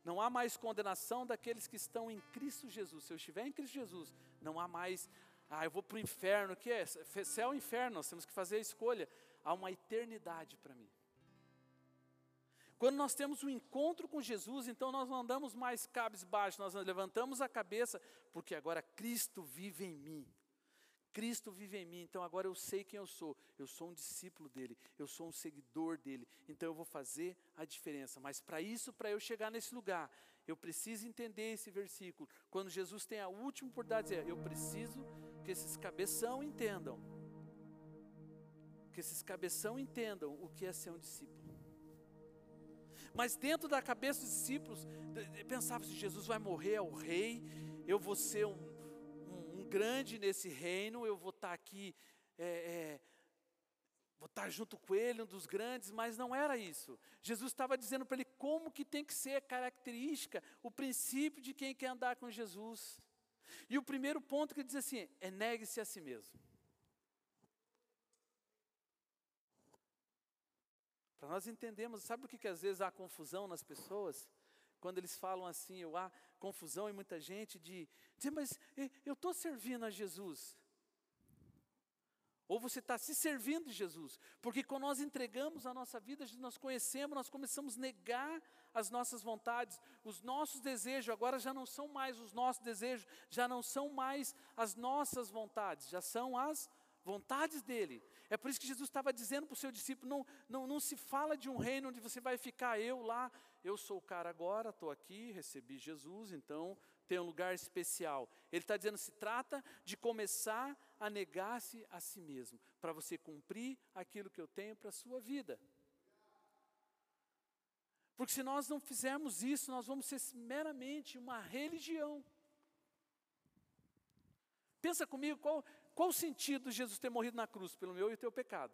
Não há mais condenação daqueles que estão em Cristo Jesus. Se eu estiver em Cristo Jesus, não há mais, ah, eu vou para o inferno, que é? Céu e inferno, nós temos que fazer a escolha. Há uma eternidade para mim. Quando nós temos um encontro com Jesus, então nós não andamos mais cabisbaixo, nós levantamos a cabeça, porque agora Cristo vive em mim. Cristo vive em mim, então agora eu sei quem eu sou. Eu sou um discípulo dele, eu sou um seguidor dele. Então eu vou fazer a diferença. Mas para isso, para eu chegar nesse lugar, eu preciso entender esse versículo. Quando Jesus tem a última oportunidade de dizer, eu preciso que esses cabeção entendam. Que esses cabeção entendam o que é ser um discípulo. Mas dentro da cabeça dos discípulos, pensava se Jesus vai morrer, é o rei, eu vou ser um grande nesse reino, eu vou estar aqui, é, é, vou estar junto com ele, um dos grandes, mas não era isso. Jesus estava dizendo para ele como que tem que ser a característica, o princípio de quem quer andar com Jesus. E o primeiro ponto que ele diz assim, é negue-se a si mesmo. Para nós entendermos, sabe por que, que às vezes há confusão nas pessoas? Quando eles falam assim, eu há confusão em muita gente de dizer, mas eu estou servindo a Jesus. Ou você está se servindo de Jesus. Porque quando nós entregamos a nossa vida, nós conhecemos, nós começamos a negar as nossas vontades, os nossos desejos, agora já não são mais os nossos desejos, já não são mais as nossas vontades, já são as vontades dele. É por isso que Jesus estava dizendo para o seu discípulo: não, não, não se fala de um reino onde você vai ficar eu lá, eu sou o cara agora, estou aqui, recebi Jesus, então tem um lugar especial. Ele está dizendo: se trata de começar a negar-se a si mesmo, para você cumprir aquilo que eu tenho para a sua vida. Porque se nós não fizermos isso, nós vamos ser meramente uma religião. Pensa comigo, qual, qual o sentido de Jesus ter morrido na cruz pelo meu e teu pecado?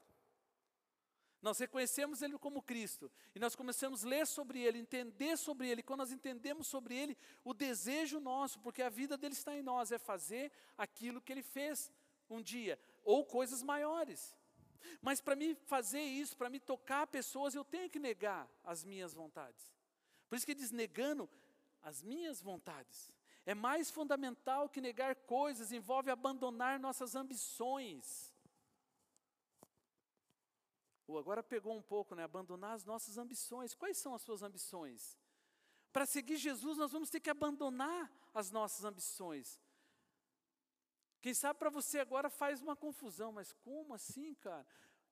Nós reconhecemos Ele como Cristo e nós começamos a ler sobre Ele, entender sobre Ele. Quando nós entendemos sobre Ele, o desejo nosso, porque a vida dele está em nós, é fazer aquilo que Ele fez um dia, ou coisas maiores. Mas para mim fazer isso, para me tocar pessoas, eu tenho que negar as minhas vontades. Por isso que diz: negando as minhas vontades. É mais fundamental que negar coisas, envolve abandonar nossas ambições. Ou agora pegou um pouco, né? Abandonar as nossas ambições. Quais são as suas ambições? Para seguir Jesus, nós vamos ter que abandonar as nossas ambições. Quem sabe para você agora faz uma confusão, mas como assim, cara?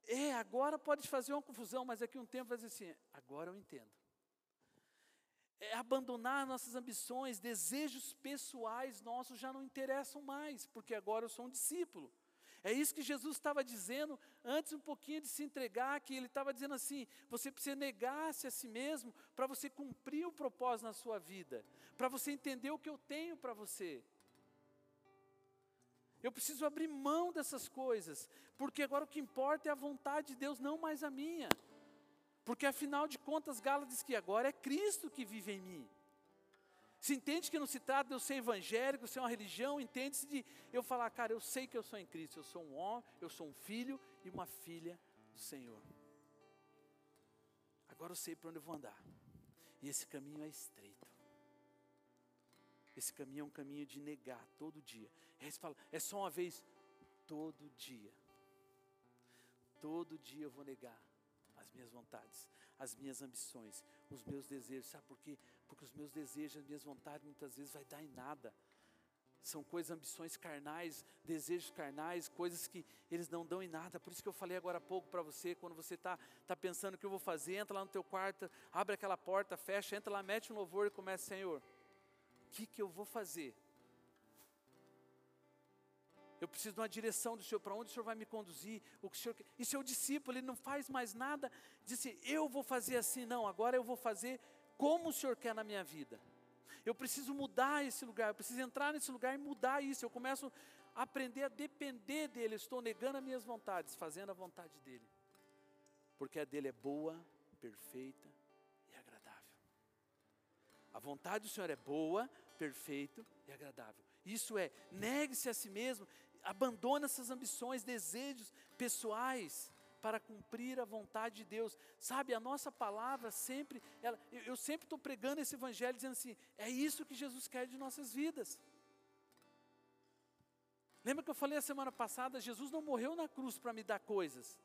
É, agora pode fazer uma confusão, mas daqui a um tempo vai dizer assim: agora eu entendo é abandonar nossas ambições, desejos pessoais nossos já não interessam mais, porque agora eu sou um discípulo. É isso que Jesus estava dizendo antes um pouquinho de se entregar, que ele estava dizendo assim: você precisa negar-se a si mesmo para você cumprir o propósito na sua vida, para você entender o que eu tenho para você. Eu preciso abrir mão dessas coisas, porque agora o que importa é a vontade de Deus, não mais a minha. Porque afinal de contas, Gálatas diz que agora é Cristo que vive em mim. Se entende que não se trata de eu ser evangélico, ser uma religião, entende-se de eu falar, cara, eu sei que eu sou em Cristo, eu sou um homem, eu sou um filho e uma filha do Senhor. Agora eu sei para onde eu vou andar. E esse caminho é estreito. Esse caminho é um caminho de negar todo dia. Aí você fala, é só uma vez, todo dia. Todo dia eu vou negar as minhas vontades, as minhas ambições, os meus desejos. Sabe por quê? Porque os meus desejos, as minhas vontades muitas vezes vai dar em nada. São coisas, ambições carnais, desejos carnais, coisas que eles não dão em nada. Por isso que eu falei agora há pouco para você, quando você está tá pensando o que eu vou fazer, entra lá no teu quarto, abre aquela porta, fecha, entra lá, mete um louvor e começa, Senhor, o que, que eu vou fazer? Eu preciso de uma direção do Senhor, para onde o Senhor vai me conduzir, o que o Senhor E seu discípulo, ele não faz mais nada, disse, eu vou fazer assim, não, agora eu vou fazer como o Senhor quer na minha vida. Eu preciso mudar esse lugar, eu preciso entrar nesse lugar e mudar isso. Eu começo a aprender a depender dele. Eu estou negando as minhas vontades, fazendo a vontade dele. Porque a dele é boa, perfeita e agradável. A vontade do Senhor é boa, perfeita e agradável. Isso é, negue-se a si mesmo, abandone essas ambições, desejos pessoais para cumprir a vontade de Deus. Sabe, a nossa palavra sempre, ela, eu, eu sempre estou pregando esse evangelho dizendo assim: é isso que Jesus quer de nossas vidas. Lembra que eu falei a semana passada? Jesus não morreu na cruz para me dar coisas,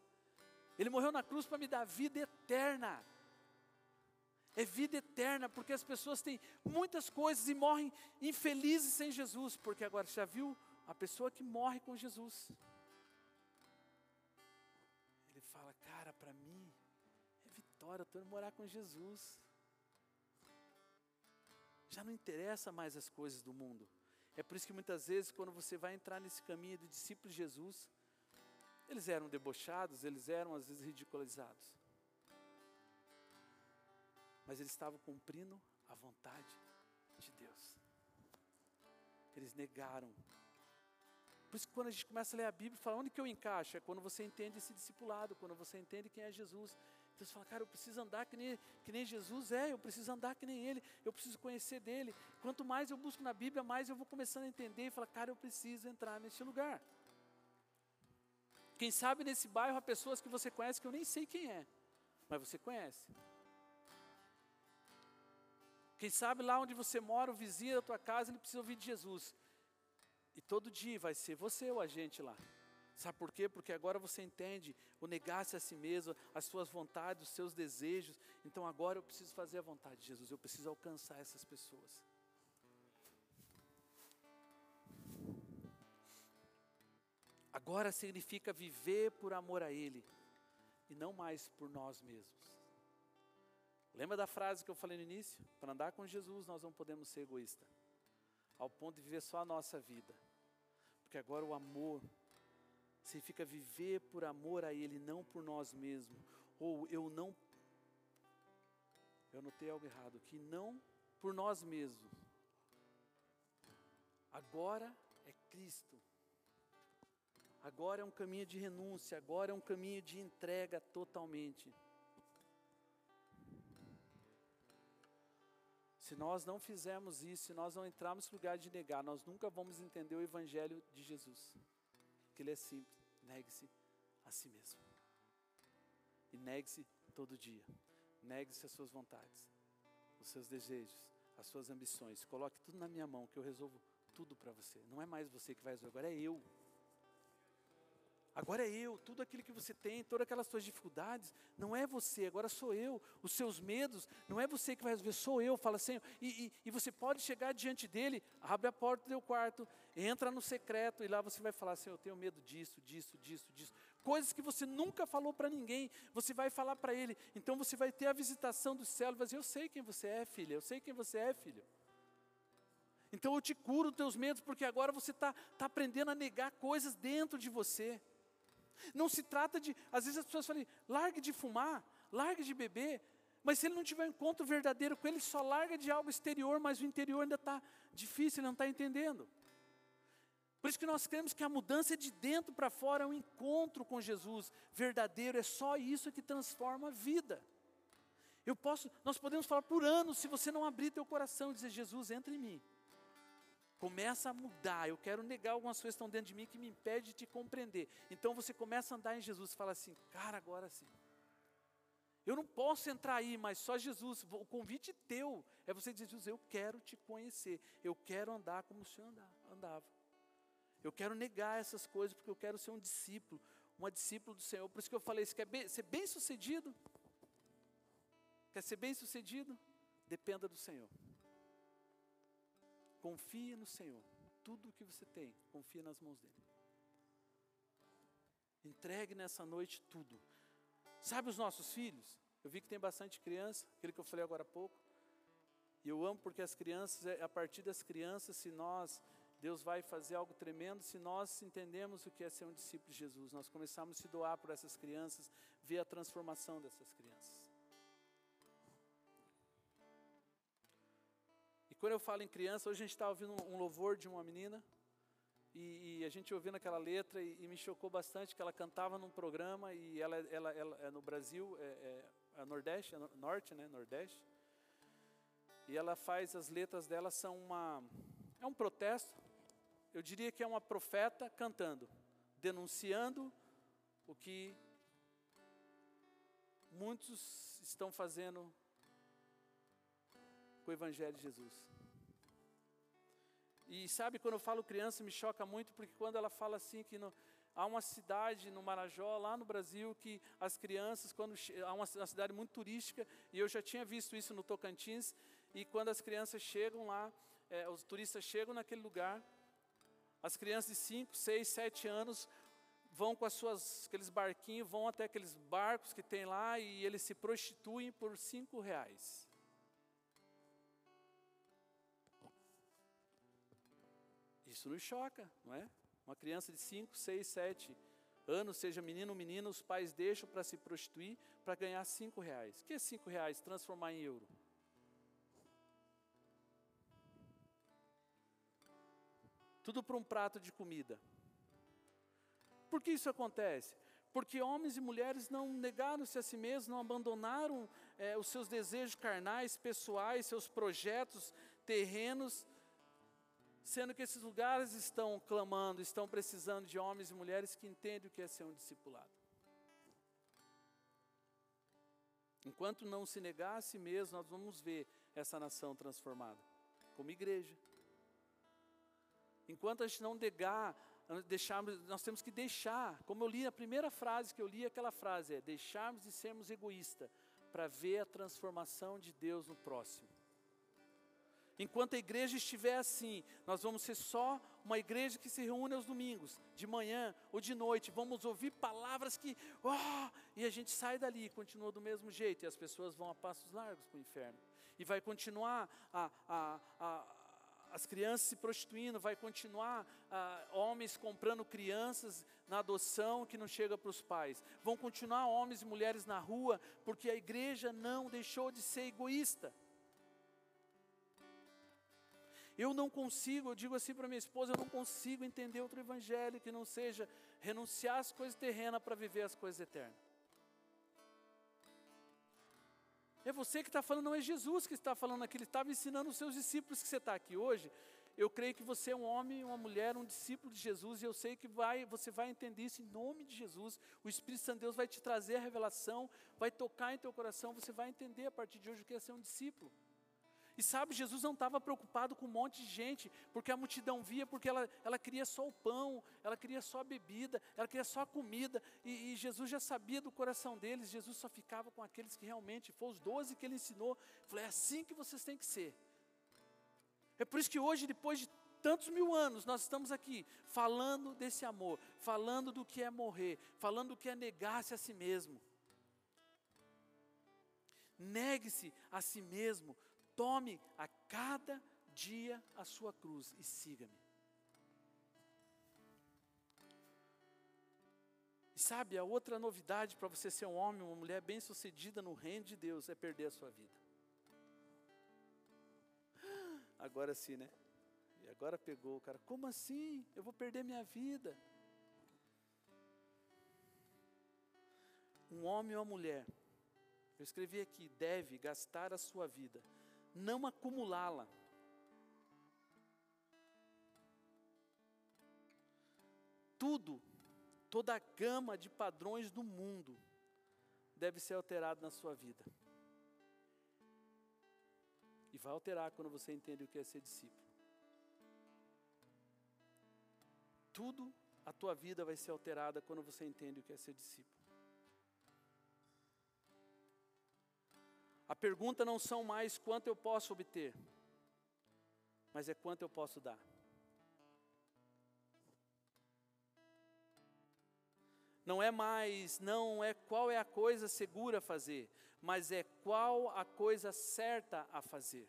Ele morreu na cruz para me dar vida eterna. É vida eterna, porque as pessoas têm muitas coisas e morrem infelizes sem Jesus, porque agora já viu a pessoa que morre com Jesus. cara, para mim é vitória, estou indo morar com Jesus. Já não interessa mais as coisas do mundo. É por isso que muitas vezes, quando você vai entrar nesse caminho do discípulo de Jesus, eles eram debochados, eles eram às vezes ridicularizados. Mas eles estavam cumprindo a vontade de Deus. Eles negaram por isso que quando a gente começa a ler a Bíblia, fala onde que eu encaixo? É quando você entende esse discipulado, quando você entende quem é Jesus. Então você fala, cara, eu preciso andar que nem, que nem Jesus é, eu preciso andar que nem Ele, eu preciso conhecer dEle. Quanto mais eu busco na Bíblia, mais eu vou começando a entender e falar, cara, eu preciso entrar nesse lugar. Quem sabe nesse bairro há pessoas que você conhece que eu nem sei quem é, mas você conhece. Quem sabe lá onde você mora, o vizinho da tua casa, ele precisa ouvir de Jesus. E todo dia vai ser você o agente lá. Sabe por quê? Porque agora você entende o negar-se a si mesmo, as suas vontades, os seus desejos. Então agora eu preciso fazer a vontade de Jesus, eu preciso alcançar essas pessoas. Agora significa viver por amor a Ele e não mais por nós mesmos. Lembra da frase que eu falei no início? Para andar com Jesus nós não podemos ser egoístas ao ponto de viver só a nossa vida. Porque agora o amor significa viver por amor a Ele, não por nós mesmos. Ou eu não. Eu notei algo errado aqui. Não por nós mesmos. Agora é Cristo. Agora é um caminho de renúncia, agora é um caminho de entrega totalmente. Se nós não fizermos isso, se nós não entrarmos no lugar de negar, nós nunca vamos entender o Evangelho de Jesus. Que ele é simples, negue-se a si mesmo. E negue-se todo dia. Negue-se as suas vontades, os seus desejos, as suas ambições. Coloque tudo na minha mão, que eu resolvo tudo para você. Não é mais você que vai resolver, agora é eu. Agora é eu, tudo aquilo que você tem, todas aquelas suas dificuldades, não é você, agora sou eu. Os seus medos, não é você que vai resolver, sou eu. Fala assim, e, e, e você pode chegar diante dele, abre a porta do teu quarto, entra no secreto, e lá você vai falar assim: Eu tenho medo disso, disso, disso, disso. Coisas que você nunca falou para ninguém, você vai falar para ele. Então você vai ter a visitação do céu, vai dizer: Eu sei quem você é, filha, eu sei quem você é, filho. Então eu te curo os teus medos, porque agora você está tá aprendendo a negar coisas dentro de você. Não se trata de, às vezes as pessoas falam, largue de fumar, largue de beber, mas se ele não tiver um encontro verdadeiro com ele, só larga de algo exterior, mas o interior ainda está difícil, ele não está entendendo. Por isso que nós cremos que a mudança de dentro para fora é um encontro com Jesus verdadeiro, é só isso que transforma a vida. Eu posso, nós podemos falar por anos se você não abrir teu coração e dizer Jesus entra em mim. Começa a mudar. Eu quero negar algumas coisas que estão dentro de mim que me impede de te compreender. Então você começa a andar em Jesus e fala assim, cara, agora sim. Eu não posso entrar aí, mas só Jesus. O convite teu é você dizer, Jesus, eu quero te conhecer. Eu quero andar como o Senhor andava. Eu quero negar essas coisas porque eu quero ser um discípulo, uma discípula do Senhor. Por isso que eu falei, você quer ser bem sucedido? Quer ser bem sucedido? Dependa do Senhor. Confie no Senhor. Tudo o que você tem, confia nas mãos dele. Entregue nessa noite tudo. Sabe os nossos filhos? Eu vi que tem bastante criança, aquele que eu falei agora há pouco. E eu amo porque as crianças, é a partir das crianças, se nós, Deus vai fazer algo tremendo, se nós entendemos o que é ser um discípulo de Jesus, nós começamos a se doar por essas crianças, ver a transformação dessas crianças. Quando eu falo em criança, hoje a gente está ouvindo um louvor de uma menina, e, e, a gente ouvindo aquela letra, e, e, me chocou bastante que ela cantava num programa, e ela, ela, ela é no Brasil, é, é, é Nordeste, é no, Norte, né, Nordeste, e ela faz, as letras dela são uma, é um protesto, eu diria que é uma profeta cantando, denunciando o que muitos estão fazendo com o Evangelho de Jesus. E sabe, quando eu falo criança, me choca muito, porque quando ela fala assim que no, há uma cidade no Marajó, lá no Brasil, que as crianças, quando há uma, uma, cidade muito turística, e eu já tinha visto isso no Tocantins, e quando as crianças chegam lá, é, os turistas chegam naquele lugar, as crianças de 5, 6, 7 anos vão com as suas, aqueles barquinhos, vão até aqueles barcos que tem lá e eles se prostituem por 5 reais. Isso nos choca, não é? Uma criança de 5, 6, 7 anos, seja menino ou menina, os pais deixam para se prostituir para ganhar 5 reais. O que é 5 reais? Transformar em euro. Tudo para um prato de comida. Por que isso acontece? Porque homens e mulheres não negaram-se a si mesmos, não abandonaram é, os seus desejos carnais, pessoais, seus projetos terrenos, sendo que esses lugares estão clamando, estão precisando de homens e mulheres que entendem o que é ser um discipulado. Enquanto não se negar a si mesmo, nós vamos ver essa nação transformada, como igreja. Enquanto a gente não negar, deixarmos, nós temos que deixar, como eu li a primeira frase que eu li, aquela frase é: deixarmos de sermos egoístas para ver a transformação de Deus no próximo. Enquanto a igreja estiver assim, nós vamos ser só uma igreja que se reúne aos domingos, de manhã ou de noite, vamos ouvir palavras que, oh, e a gente sai dali e continua do mesmo jeito, e as pessoas vão a passos largos para o inferno. E vai continuar a, a, a, as crianças se prostituindo, vai continuar homens comprando crianças na adoção que não chega para os pais. Vão continuar homens e mulheres na rua, porque a igreja não deixou de ser egoísta. Eu não consigo, eu digo assim para minha esposa, eu não consigo entender outro evangelho que não seja renunciar às coisas terrenas para viver as coisas eternas. É você que está falando, não é Jesus que está falando aqui, ele estava ensinando os seus discípulos que você está aqui hoje. Eu creio que você é um homem, uma mulher, um discípulo de Jesus, e eu sei que vai, você vai entender isso em nome de Jesus. O Espírito Santo de Deus vai te trazer a revelação, vai tocar em teu coração, você vai entender a partir de hoje o que é ser um discípulo. E sabe, Jesus não estava preocupado com um monte de gente, porque a multidão via, porque ela, ela queria só o pão, ela queria só a bebida, ela queria só a comida, e, e Jesus já sabia do coração deles, Jesus só ficava com aqueles que realmente, foram os doze que ele ensinou, falou, é assim que vocês têm que ser. É por isso que hoje, depois de tantos mil anos, nós estamos aqui falando desse amor, falando do que é morrer, falando do que é negar-se a si mesmo. Negue-se a si mesmo, Tome a cada dia a sua cruz e siga-me. E sabe, a outra novidade para você ser um homem, uma mulher bem-sucedida no reino de Deus é perder a sua vida. Agora sim, né? E agora pegou o cara. Como assim? Eu vou perder minha vida. Um homem ou uma mulher Eu escrevi aqui: deve gastar a sua vida, não acumulá-la. Tudo, toda a gama de padrões do mundo deve ser alterado na sua vida. E vai alterar quando você entende o que é ser discípulo. Tudo a tua vida vai ser alterada quando você entende o que é ser discípulo. A pergunta não são mais quanto eu posso obter, mas é quanto eu posso dar. Não é mais, não é qual é a coisa segura a fazer, mas é qual a coisa certa a fazer.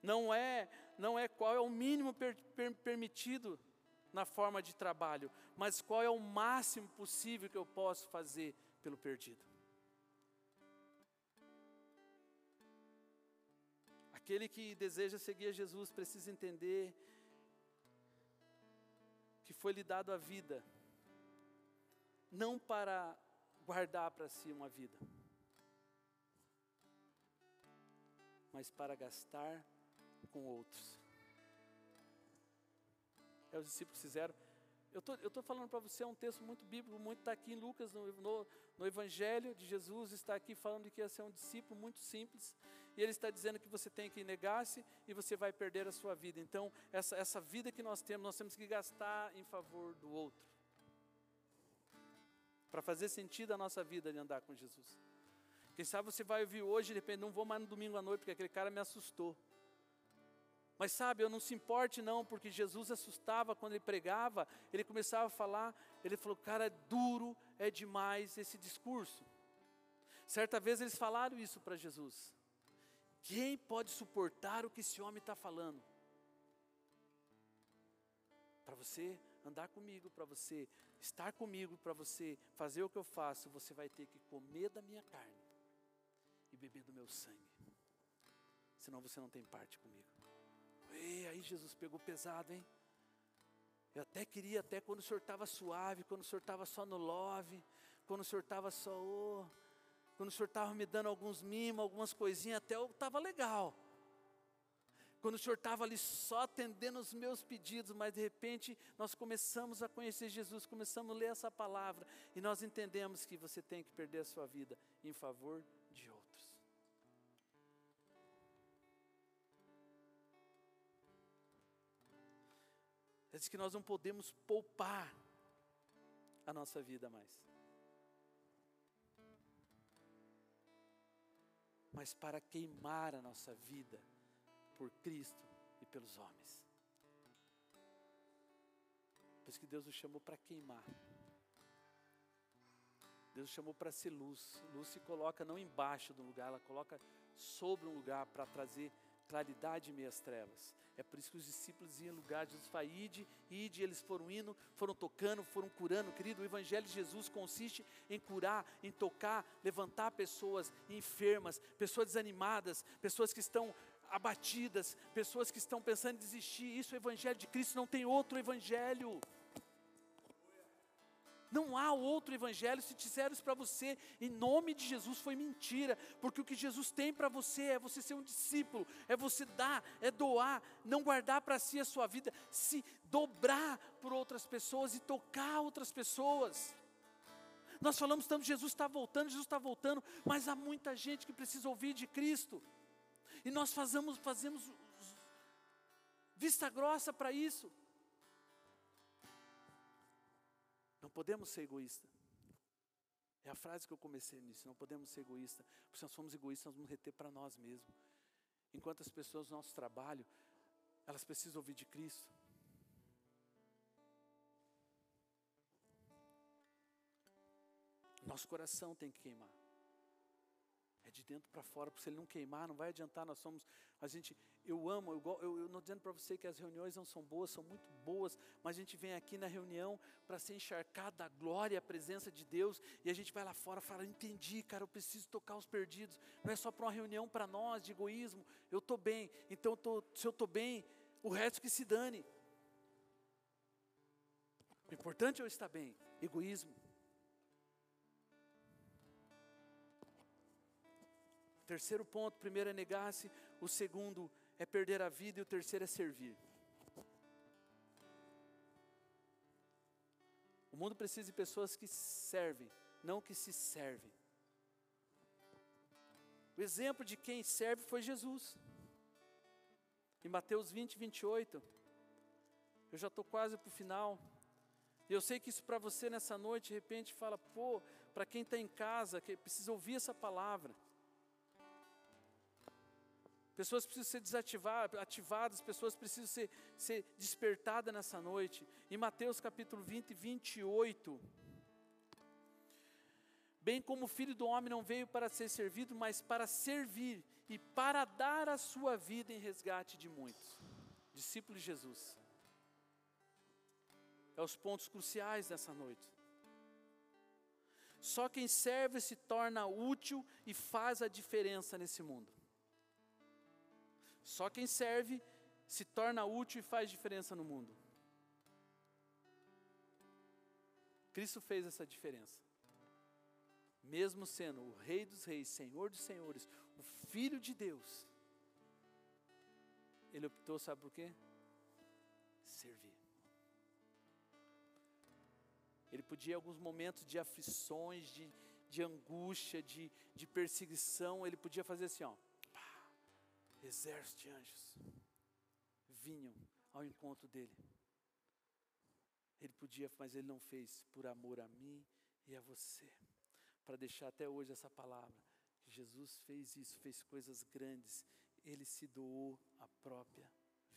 Não é, não é qual é o mínimo per, per, permitido na forma de trabalho, mas qual é o máximo possível que eu posso fazer pelo perdido. Aquele que deseja seguir a Jesus precisa entender que foi lhe dado a vida, não para guardar para si uma vida, mas para gastar com outros. É os discípulos fizeram. Eu tô, estou falando para você um texto muito bíblico, muito está aqui em Lucas, no, no, no, Evangelho de Jesus, está aqui falando que ia ser um discípulo muito simples, e ele está dizendo que você tem que negar-se e você vai perder a sua vida. Então, essa, essa vida que nós temos, nós temos que gastar em favor do outro, para fazer sentido a nossa vida de andar com Jesus. Quem sabe você vai ouvir hoje, de repente, não vou mais no domingo à noite, porque aquele cara me assustou. Mas sabe, eu não se importe não, porque Jesus assustava quando ele pregava, ele começava a falar, ele falou, cara, é duro, é demais esse discurso. Certa vez eles falaram isso para Jesus. Quem pode suportar o que esse homem está falando? Para você andar comigo, para você estar comigo, para você fazer o que eu faço, você vai ter que comer da minha carne e beber do meu sangue. Senão você não tem parte comigo. E aí Jesus pegou pesado, hein? Eu até queria, até quando o senhor estava suave, quando o senhor estava só no love, quando o senhor estava só, oh, quando o senhor estava me dando alguns mimos, algumas coisinhas, até eu estava legal. Quando o senhor estava ali só atendendo os meus pedidos, mas de repente nós começamos a conhecer Jesus, começamos a ler essa palavra e nós entendemos que você tem que perder a sua vida em favor de outro. Ele diz que nós não podemos poupar a nossa vida mais. Mas para queimar a nossa vida por Cristo e pelos homens. Por isso que Deus nos chamou para queimar. Deus nos chamou para ser luz. Luz se coloca não embaixo do lugar, ela coloca sobre um lugar para trazer claridade em meias trevas. É por isso que os discípulos iam em lugar, Jesus fala, ide, ide, eles foram indo, foram tocando, foram curando, querido, o Evangelho de Jesus consiste em curar, em tocar, levantar pessoas enfermas, pessoas desanimadas, pessoas que estão abatidas, pessoas que estão pensando em desistir, isso é o Evangelho de Cristo, não tem outro Evangelho. Não há outro evangelho. Se disseram isso para você, em nome de Jesus, foi mentira. Porque o que Jesus tem para você é você ser um discípulo, é você dar, é doar, não guardar para si a sua vida, se dobrar por outras pessoas e tocar outras pessoas. Nós falamos tanto, Jesus está voltando, Jesus está voltando, mas há muita gente que precisa ouvir de Cristo. E nós fazemos, fazemos vista grossa para isso. Não podemos ser egoístas. É a frase que eu comecei nisso. Não podemos ser egoístas. Porque se nós formos egoístas, nós vamos reter para nós mesmos. Enquanto as pessoas no nosso trabalho, elas precisam ouvir de Cristo. Nosso coração tem que queimar de dentro para fora, porque se ele não queimar, não vai adiantar. Nós somos, a gente, eu amo, eu, eu, eu não dizendo para você que as reuniões não são boas, são muito boas, mas a gente vem aqui na reunião para ser encharcado da glória a presença de Deus, e a gente vai lá fora fala: entendi, cara, eu preciso tocar os perdidos. Não é só para uma reunião para nós de egoísmo, eu estou bem, então eu tô, se eu estou bem, o resto que se dane. O importante é eu estar bem, egoísmo. Terceiro ponto: primeiro é negar-se, o segundo é perder a vida e o terceiro é servir. O mundo precisa de pessoas que servem, não que se servem. O exemplo de quem serve foi Jesus. Em Mateus 20, 28, eu já estou quase para o final. E eu sei que isso para você nessa noite, de repente, fala, pô, para quem está em casa, que precisa ouvir essa palavra. Pessoas precisam ser desativadas, ativadas, pessoas precisam ser, ser despertadas nessa noite. Em Mateus capítulo 20, 28. Bem como o filho do homem não veio para ser servido, mas para servir e para dar a sua vida em resgate de muitos. Discípulo de Jesus. É os pontos cruciais dessa noite. Só quem serve se torna útil e faz a diferença nesse mundo. Só quem serve se torna útil e faz diferença no mundo. Cristo fez essa diferença. Mesmo sendo o Rei dos Reis, Senhor dos Senhores, o Filho de Deus, ele optou, sabe por quê? Servir. Ele podia, em alguns momentos de aflições, de, de angústia, de, de perseguição, ele podia fazer assim, ó. Pá, exército de anjos vinham ao encontro dele. Ele podia, mas ele não fez por amor a mim e a você. Para deixar até hoje essa palavra. Jesus fez isso, fez coisas grandes. Ele se doou a própria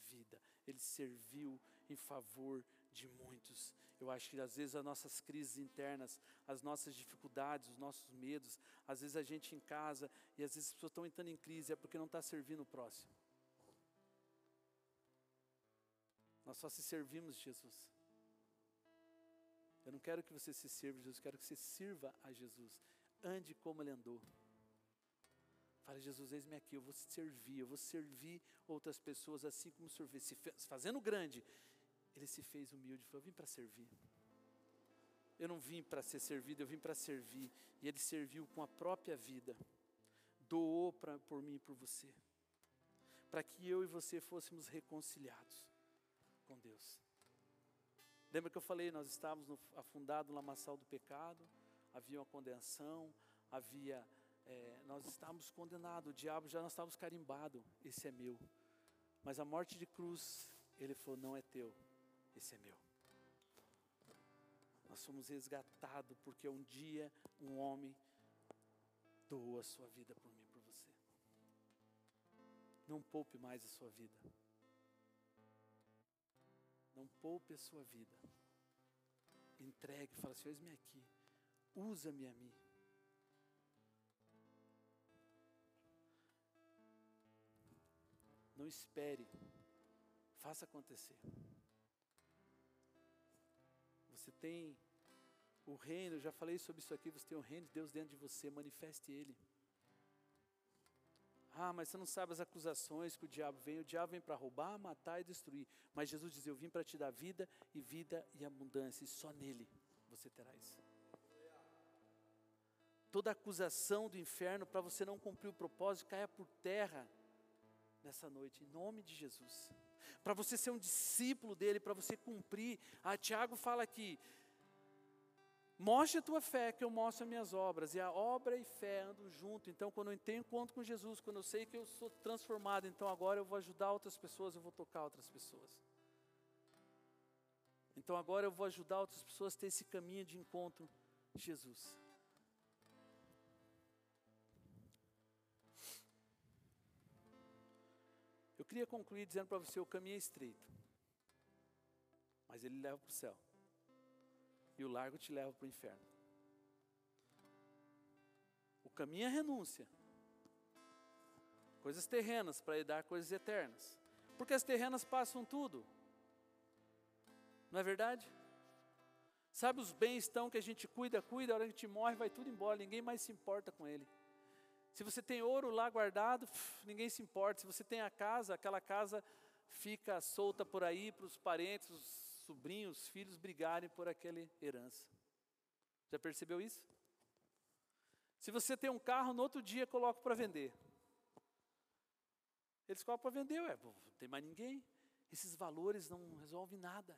vida. Ele serviu em favor de muitos. Eu acho que às vezes as nossas crises internas, as nossas dificuldades, os nossos medos, às vezes a gente em casa e às vezes as pessoas estão entrando em crise é porque não está servindo o próximo. Nós só se servimos de Jesus. Eu não quero que você se sirva de Jesus, quero que você sirva a Jesus. Ande como ele andou. Fale, Jesus, eis-me aqui, eu vou servir, eu vou servir outras pessoas assim como o Senhor fez. Fazendo grande, ele se fez humilde, falou: Eu vim para servir. Eu não vim para ser servido, eu vim para servir. E ele serviu com a própria vida, doou pra, por mim e por você, para que eu e você fôssemos reconciliados com Deus. Lembra que eu falei, nós estávamos afundados no lamaçal do pecado, havia uma condenação, havia, é, nós estávamos condenados, o diabo já nós estávamos carimbados, esse é meu. Mas a morte de cruz, ele falou, não é teu, esse é meu. Nós somos resgatados porque um dia um homem doou a sua vida por mim, por você. Não poupe mais a sua vida. Não poupe a sua vida. Entregue, fala assim, eis-me aqui. Usa-me a mim. Não espere. Faça acontecer. Você tem o reino, eu já falei sobre isso aqui, você tem o reino de Deus dentro de você, manifeste ele. Ah, mas você não sabe as acusações que o diabo vem. O diabo vem para roubar, matar e destruir. Mas Jesus diz: Eu vim para te dar vida e vida e abundância, e só nele você terá isso. Toda acusação do inferno para você não cumprir o propósito caia por terra nessa noite, em nome de Jesus para você ser um discípulo dele, para você cumprir. Ah, Tiago fala aqui: mostre a tua fé, que eu mostro as minhas obras. E a obra e fé andam junto. Então, quando eu tenho encontro com Jesus, quando eu sei que eu sou transformado, então agora eu vou ajudar outras pessoas, eu vou tocar outras pessoas. Então agora eu vou ajudar outras pessoas a ter esse caminho de encontro de Jesus. Queria concluir dizendo para você: o caminho é estreito, mas ele leva para o céu, e o largo te leva para o inferno. O caminho é renúncia, coisas terrenas para dar coisas eternas, porque as terrenas passam tudo, não é verdade? Sabe os bens estão que a gente cuida, cuida, a hora que a gente morre vai tudo embora, ninguém mais se importa com ele. Se você tem ouro lá guardado, ninguém se importa. Se você tem a casa, aquela casa fica solta por aí para os parentes, os sobrinhos, os filhos brigarem por aquela herança. Já percebeu isso? Se você tem um carro, no outro dia coloca para vender. Eles colocam para vender, ué, não tem mais ninguém. Esses valores não resolvem nada.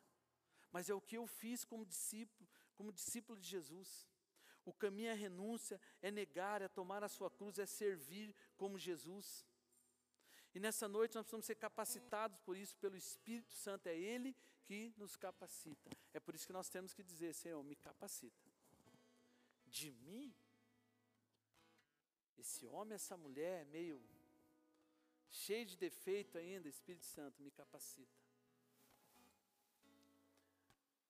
Mas é o que eu fiz como discípulo, como discípulo de Jesus. O caminho é renúncia, é negar, é tomar a sua cruz, é servir como Jesus. E nessa noite nós precisamos ser capacitados por isso, pelo Espírito Santo, é Ele que nos capacita. É por isso que nós temos que dizer: Senhor, me capacita. De mim? Esse homem, essa mulher, meio cheio de defeito ainda, Espírito Santo, me capacita.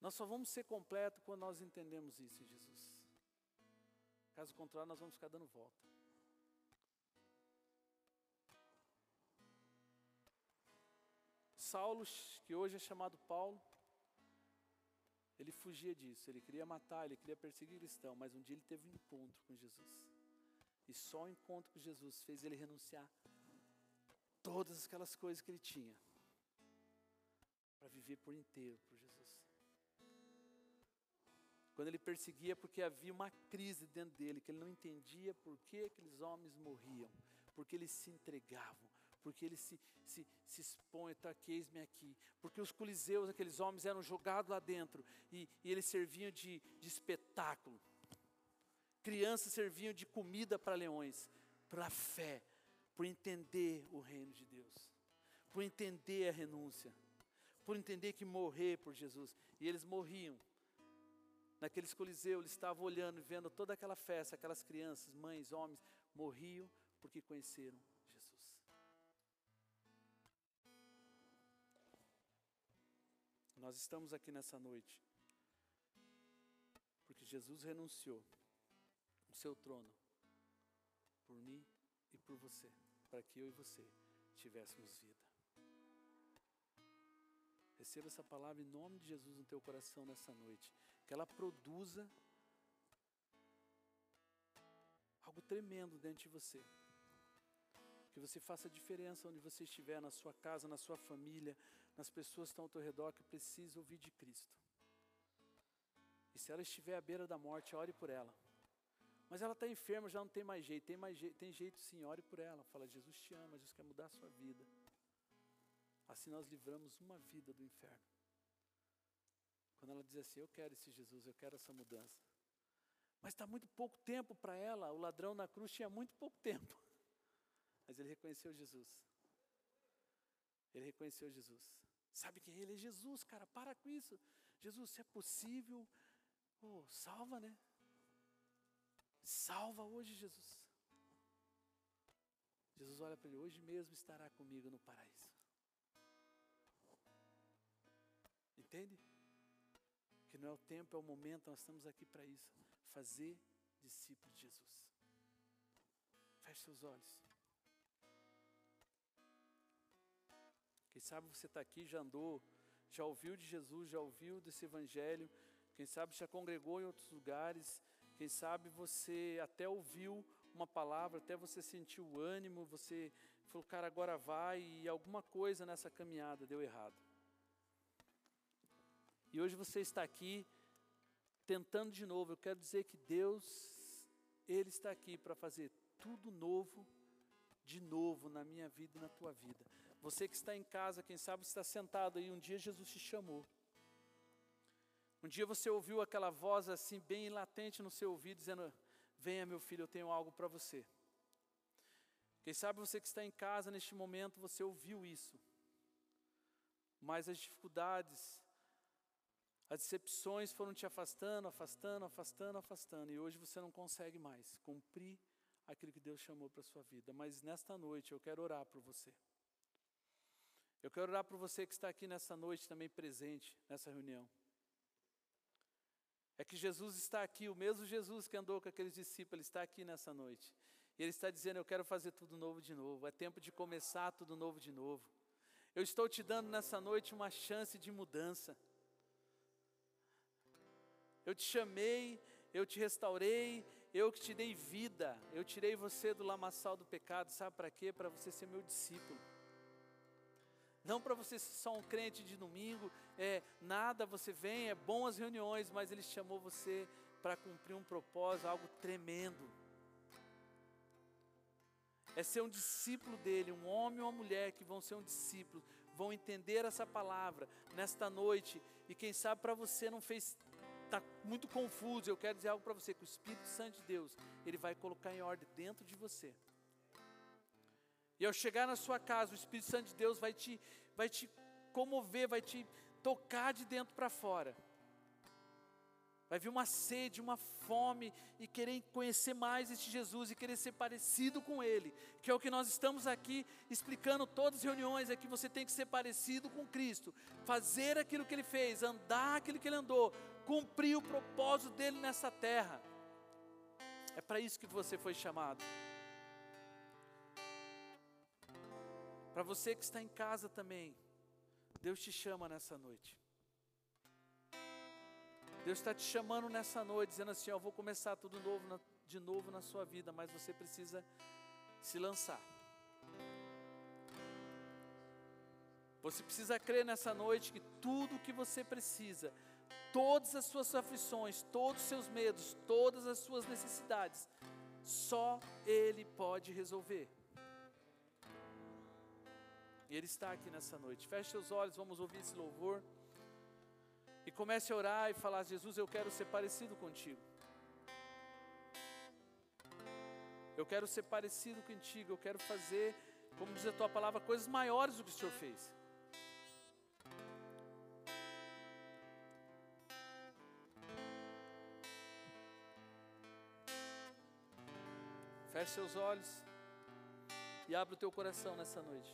Nós só vamos ser completos quando nós entendemos isso, Jesus. Caso contrário, nós vamos ficar dando volta. Saulo, que hoje é chamado Paulo, ele fugia disso, ele queria matar, ele queria perseguir cristão, mas um dia ele teve um encontro com Jesus. E só o encontro com Jesus fez ele renunciar todas aquelas coisas que ele tinha para viver por inteiro por Jesus. Quando ele perseguia, porque havia uma crise dentro dele, que ele não entendia por que aqueles homens morriam, porque eles se entregavam, porque eles se, se, se expõem, taqueis-me aqui, porque os coliseus, aqueles homens, eram jogados lá dentro e, e eles serviam de, de espetáculo. Crianças serviam de comida para leões, pela fé, por entender o reino de Deus, por entender a renúncia, por entender que morrer por Jesus. E eles morriam naqueles coliseus, eles estavam olhando e vendo toda aquela festa, aquelas crianças, mães, homens, morriam porque conheceram Jesus. Nós estamos aqui nessa noite porque Jesus renunciou o seu trono por mim e por você, para que eu e você tivéssemos vida. Receba essa palavra em nome de Jesus no teu coração nessa noite que ela produza algo tremendo dentro de você. Que você faça diferença onde você estiver, na sua casa, na sua família, nas pessoas que estão ao teu redor que precisam ouvir de Cristo. E se ela estiver à beira da morte, ore por ela. Mas ela está enferma, já não tem mais jeito. Tem, mais jeito, tem jeito sim, ore por ela. Fala, Jesus te ama, Jesus quer mudar a sua vida. Assim nós livramos uma vida do inferno. Quando ela diz assim: Eu quero esse Jesus, eu quero essa mudança. Mas está muito pouco tempo para ela. O ladrão na cruz tinha muito pouco tempo. Mas ele reconheceu Jesus. Ele reconheceu Jesus. Sabe quem é ele? É Jesus, cara. Para com isso. Jesus, se é possível, oh, salva, né? Salva hoje, Jesus. Jesus olha para ele: Hoje mesmo estará comigo no paraíso. Entende? Que não é o tempo, é o momento, nós estamos aqui para isso. Fazer discípulo de Jesus. Feche seus olhos. Quem sabe você está aqui, já andou, já ouviu de Jesus, já ouviu desse Evangelho. Quem sabe já congregou em outros lugares. Quem sabe você até ouviu uma palavra, até você sentiu o ânimo, você falou, cara, agora vai, e alguma coisa nessa caminhada deu errado. E hoje você está aqui tentando de novo. Eu quero dizer que Deus, Ele está aqui para fazer tudo novo, de novo na minha vida e na tua vida. Você que está em casa, quem sabe está sentado aí, um dia Jesus te chamou. Um dia você ouviu aquela voz assim, bem latente no seu ouvido, dizendo: Venha, meu filho, eu tenho algo para você. Quem sabe você que está em casa neste momento, você ouviu isso. Mas as dificuldades, as decepções foram te afastando, afastando, afastando, afastando, e hoje você não consegue mais cumprir aquilo que Deus chamou para a sua vida. Mas nesta noite eu quero orar por você. Eu quero orar por você que está aqui nessa noite também presente nessa reunião. É que Jesus está aqui, o mesmo Jesus que andou com aqueles discípulos, está aqui nessa noite. E Ele está dizendo: Eu quero fazer tudo novo de novo. É tempo de começar tudo novo de novo. Eu estou te dando nessa noite uma chance de mudança. Eu te chamei, eu te restaurei, eu que te dei vida, eu tirei você do lamaçal do pecado, sabe para quê? Para você ser meu discípulo. Não para você ser só um crente de domingo, é nada, você vem, é bom as reuniões, mas ele chamou você para cumprir um propósito, algo tremendo. é ser um discípulo dele, um homem ou uma mulher que vão ser um discípulo, vão entender essa palavra nesta noite. E quem sabe para você não fez está muito confuso, eu quero dizer algo para você, que o Espírito Santo de Deus, ele vai colocar em ordem dentro de você. E ao chegar na sua casa, o Espírito Santo de Deus vai te, vai te comover, vai te tocar de dentro para fora. Vai vir uma sede, uma fome e querer conhecer mais este Jesus e querer ser parecido com Ele, que é o que nós estamos aqui explicando todas as reuniões, é que você tem que ser parecido com Cristo, fazer aquilo que Ele fez, andar aquilo que Ele andou, cumprir o propósito dEle nessa terra. É para isso que você foi chamado. Para você que está em casa também, Deus te chama nessa noite. Deus está te chamando nessa noite, dizendo assim: Eu vou começar tudo novo na, de novo na sua vida, mas você precisa se lançar. Você precisa crer nessa noite que tudo o que você precisa, todas as suas aflições, todos os seus medos, todas as suas necessidades, só Ele pode resolver. E Ele está aqui nessa noite. Feche seus olhos, vamos ouvir esse louvor. E comece a orar e falar: Jesus, eu quero ser parecido contigo. Eu quero ser parecido contigo. Eu quero fazer, como diz a tua palavra, coisas maiores do que o Senhor fez. Feche seus olhos e abre o teu coração nessa noite.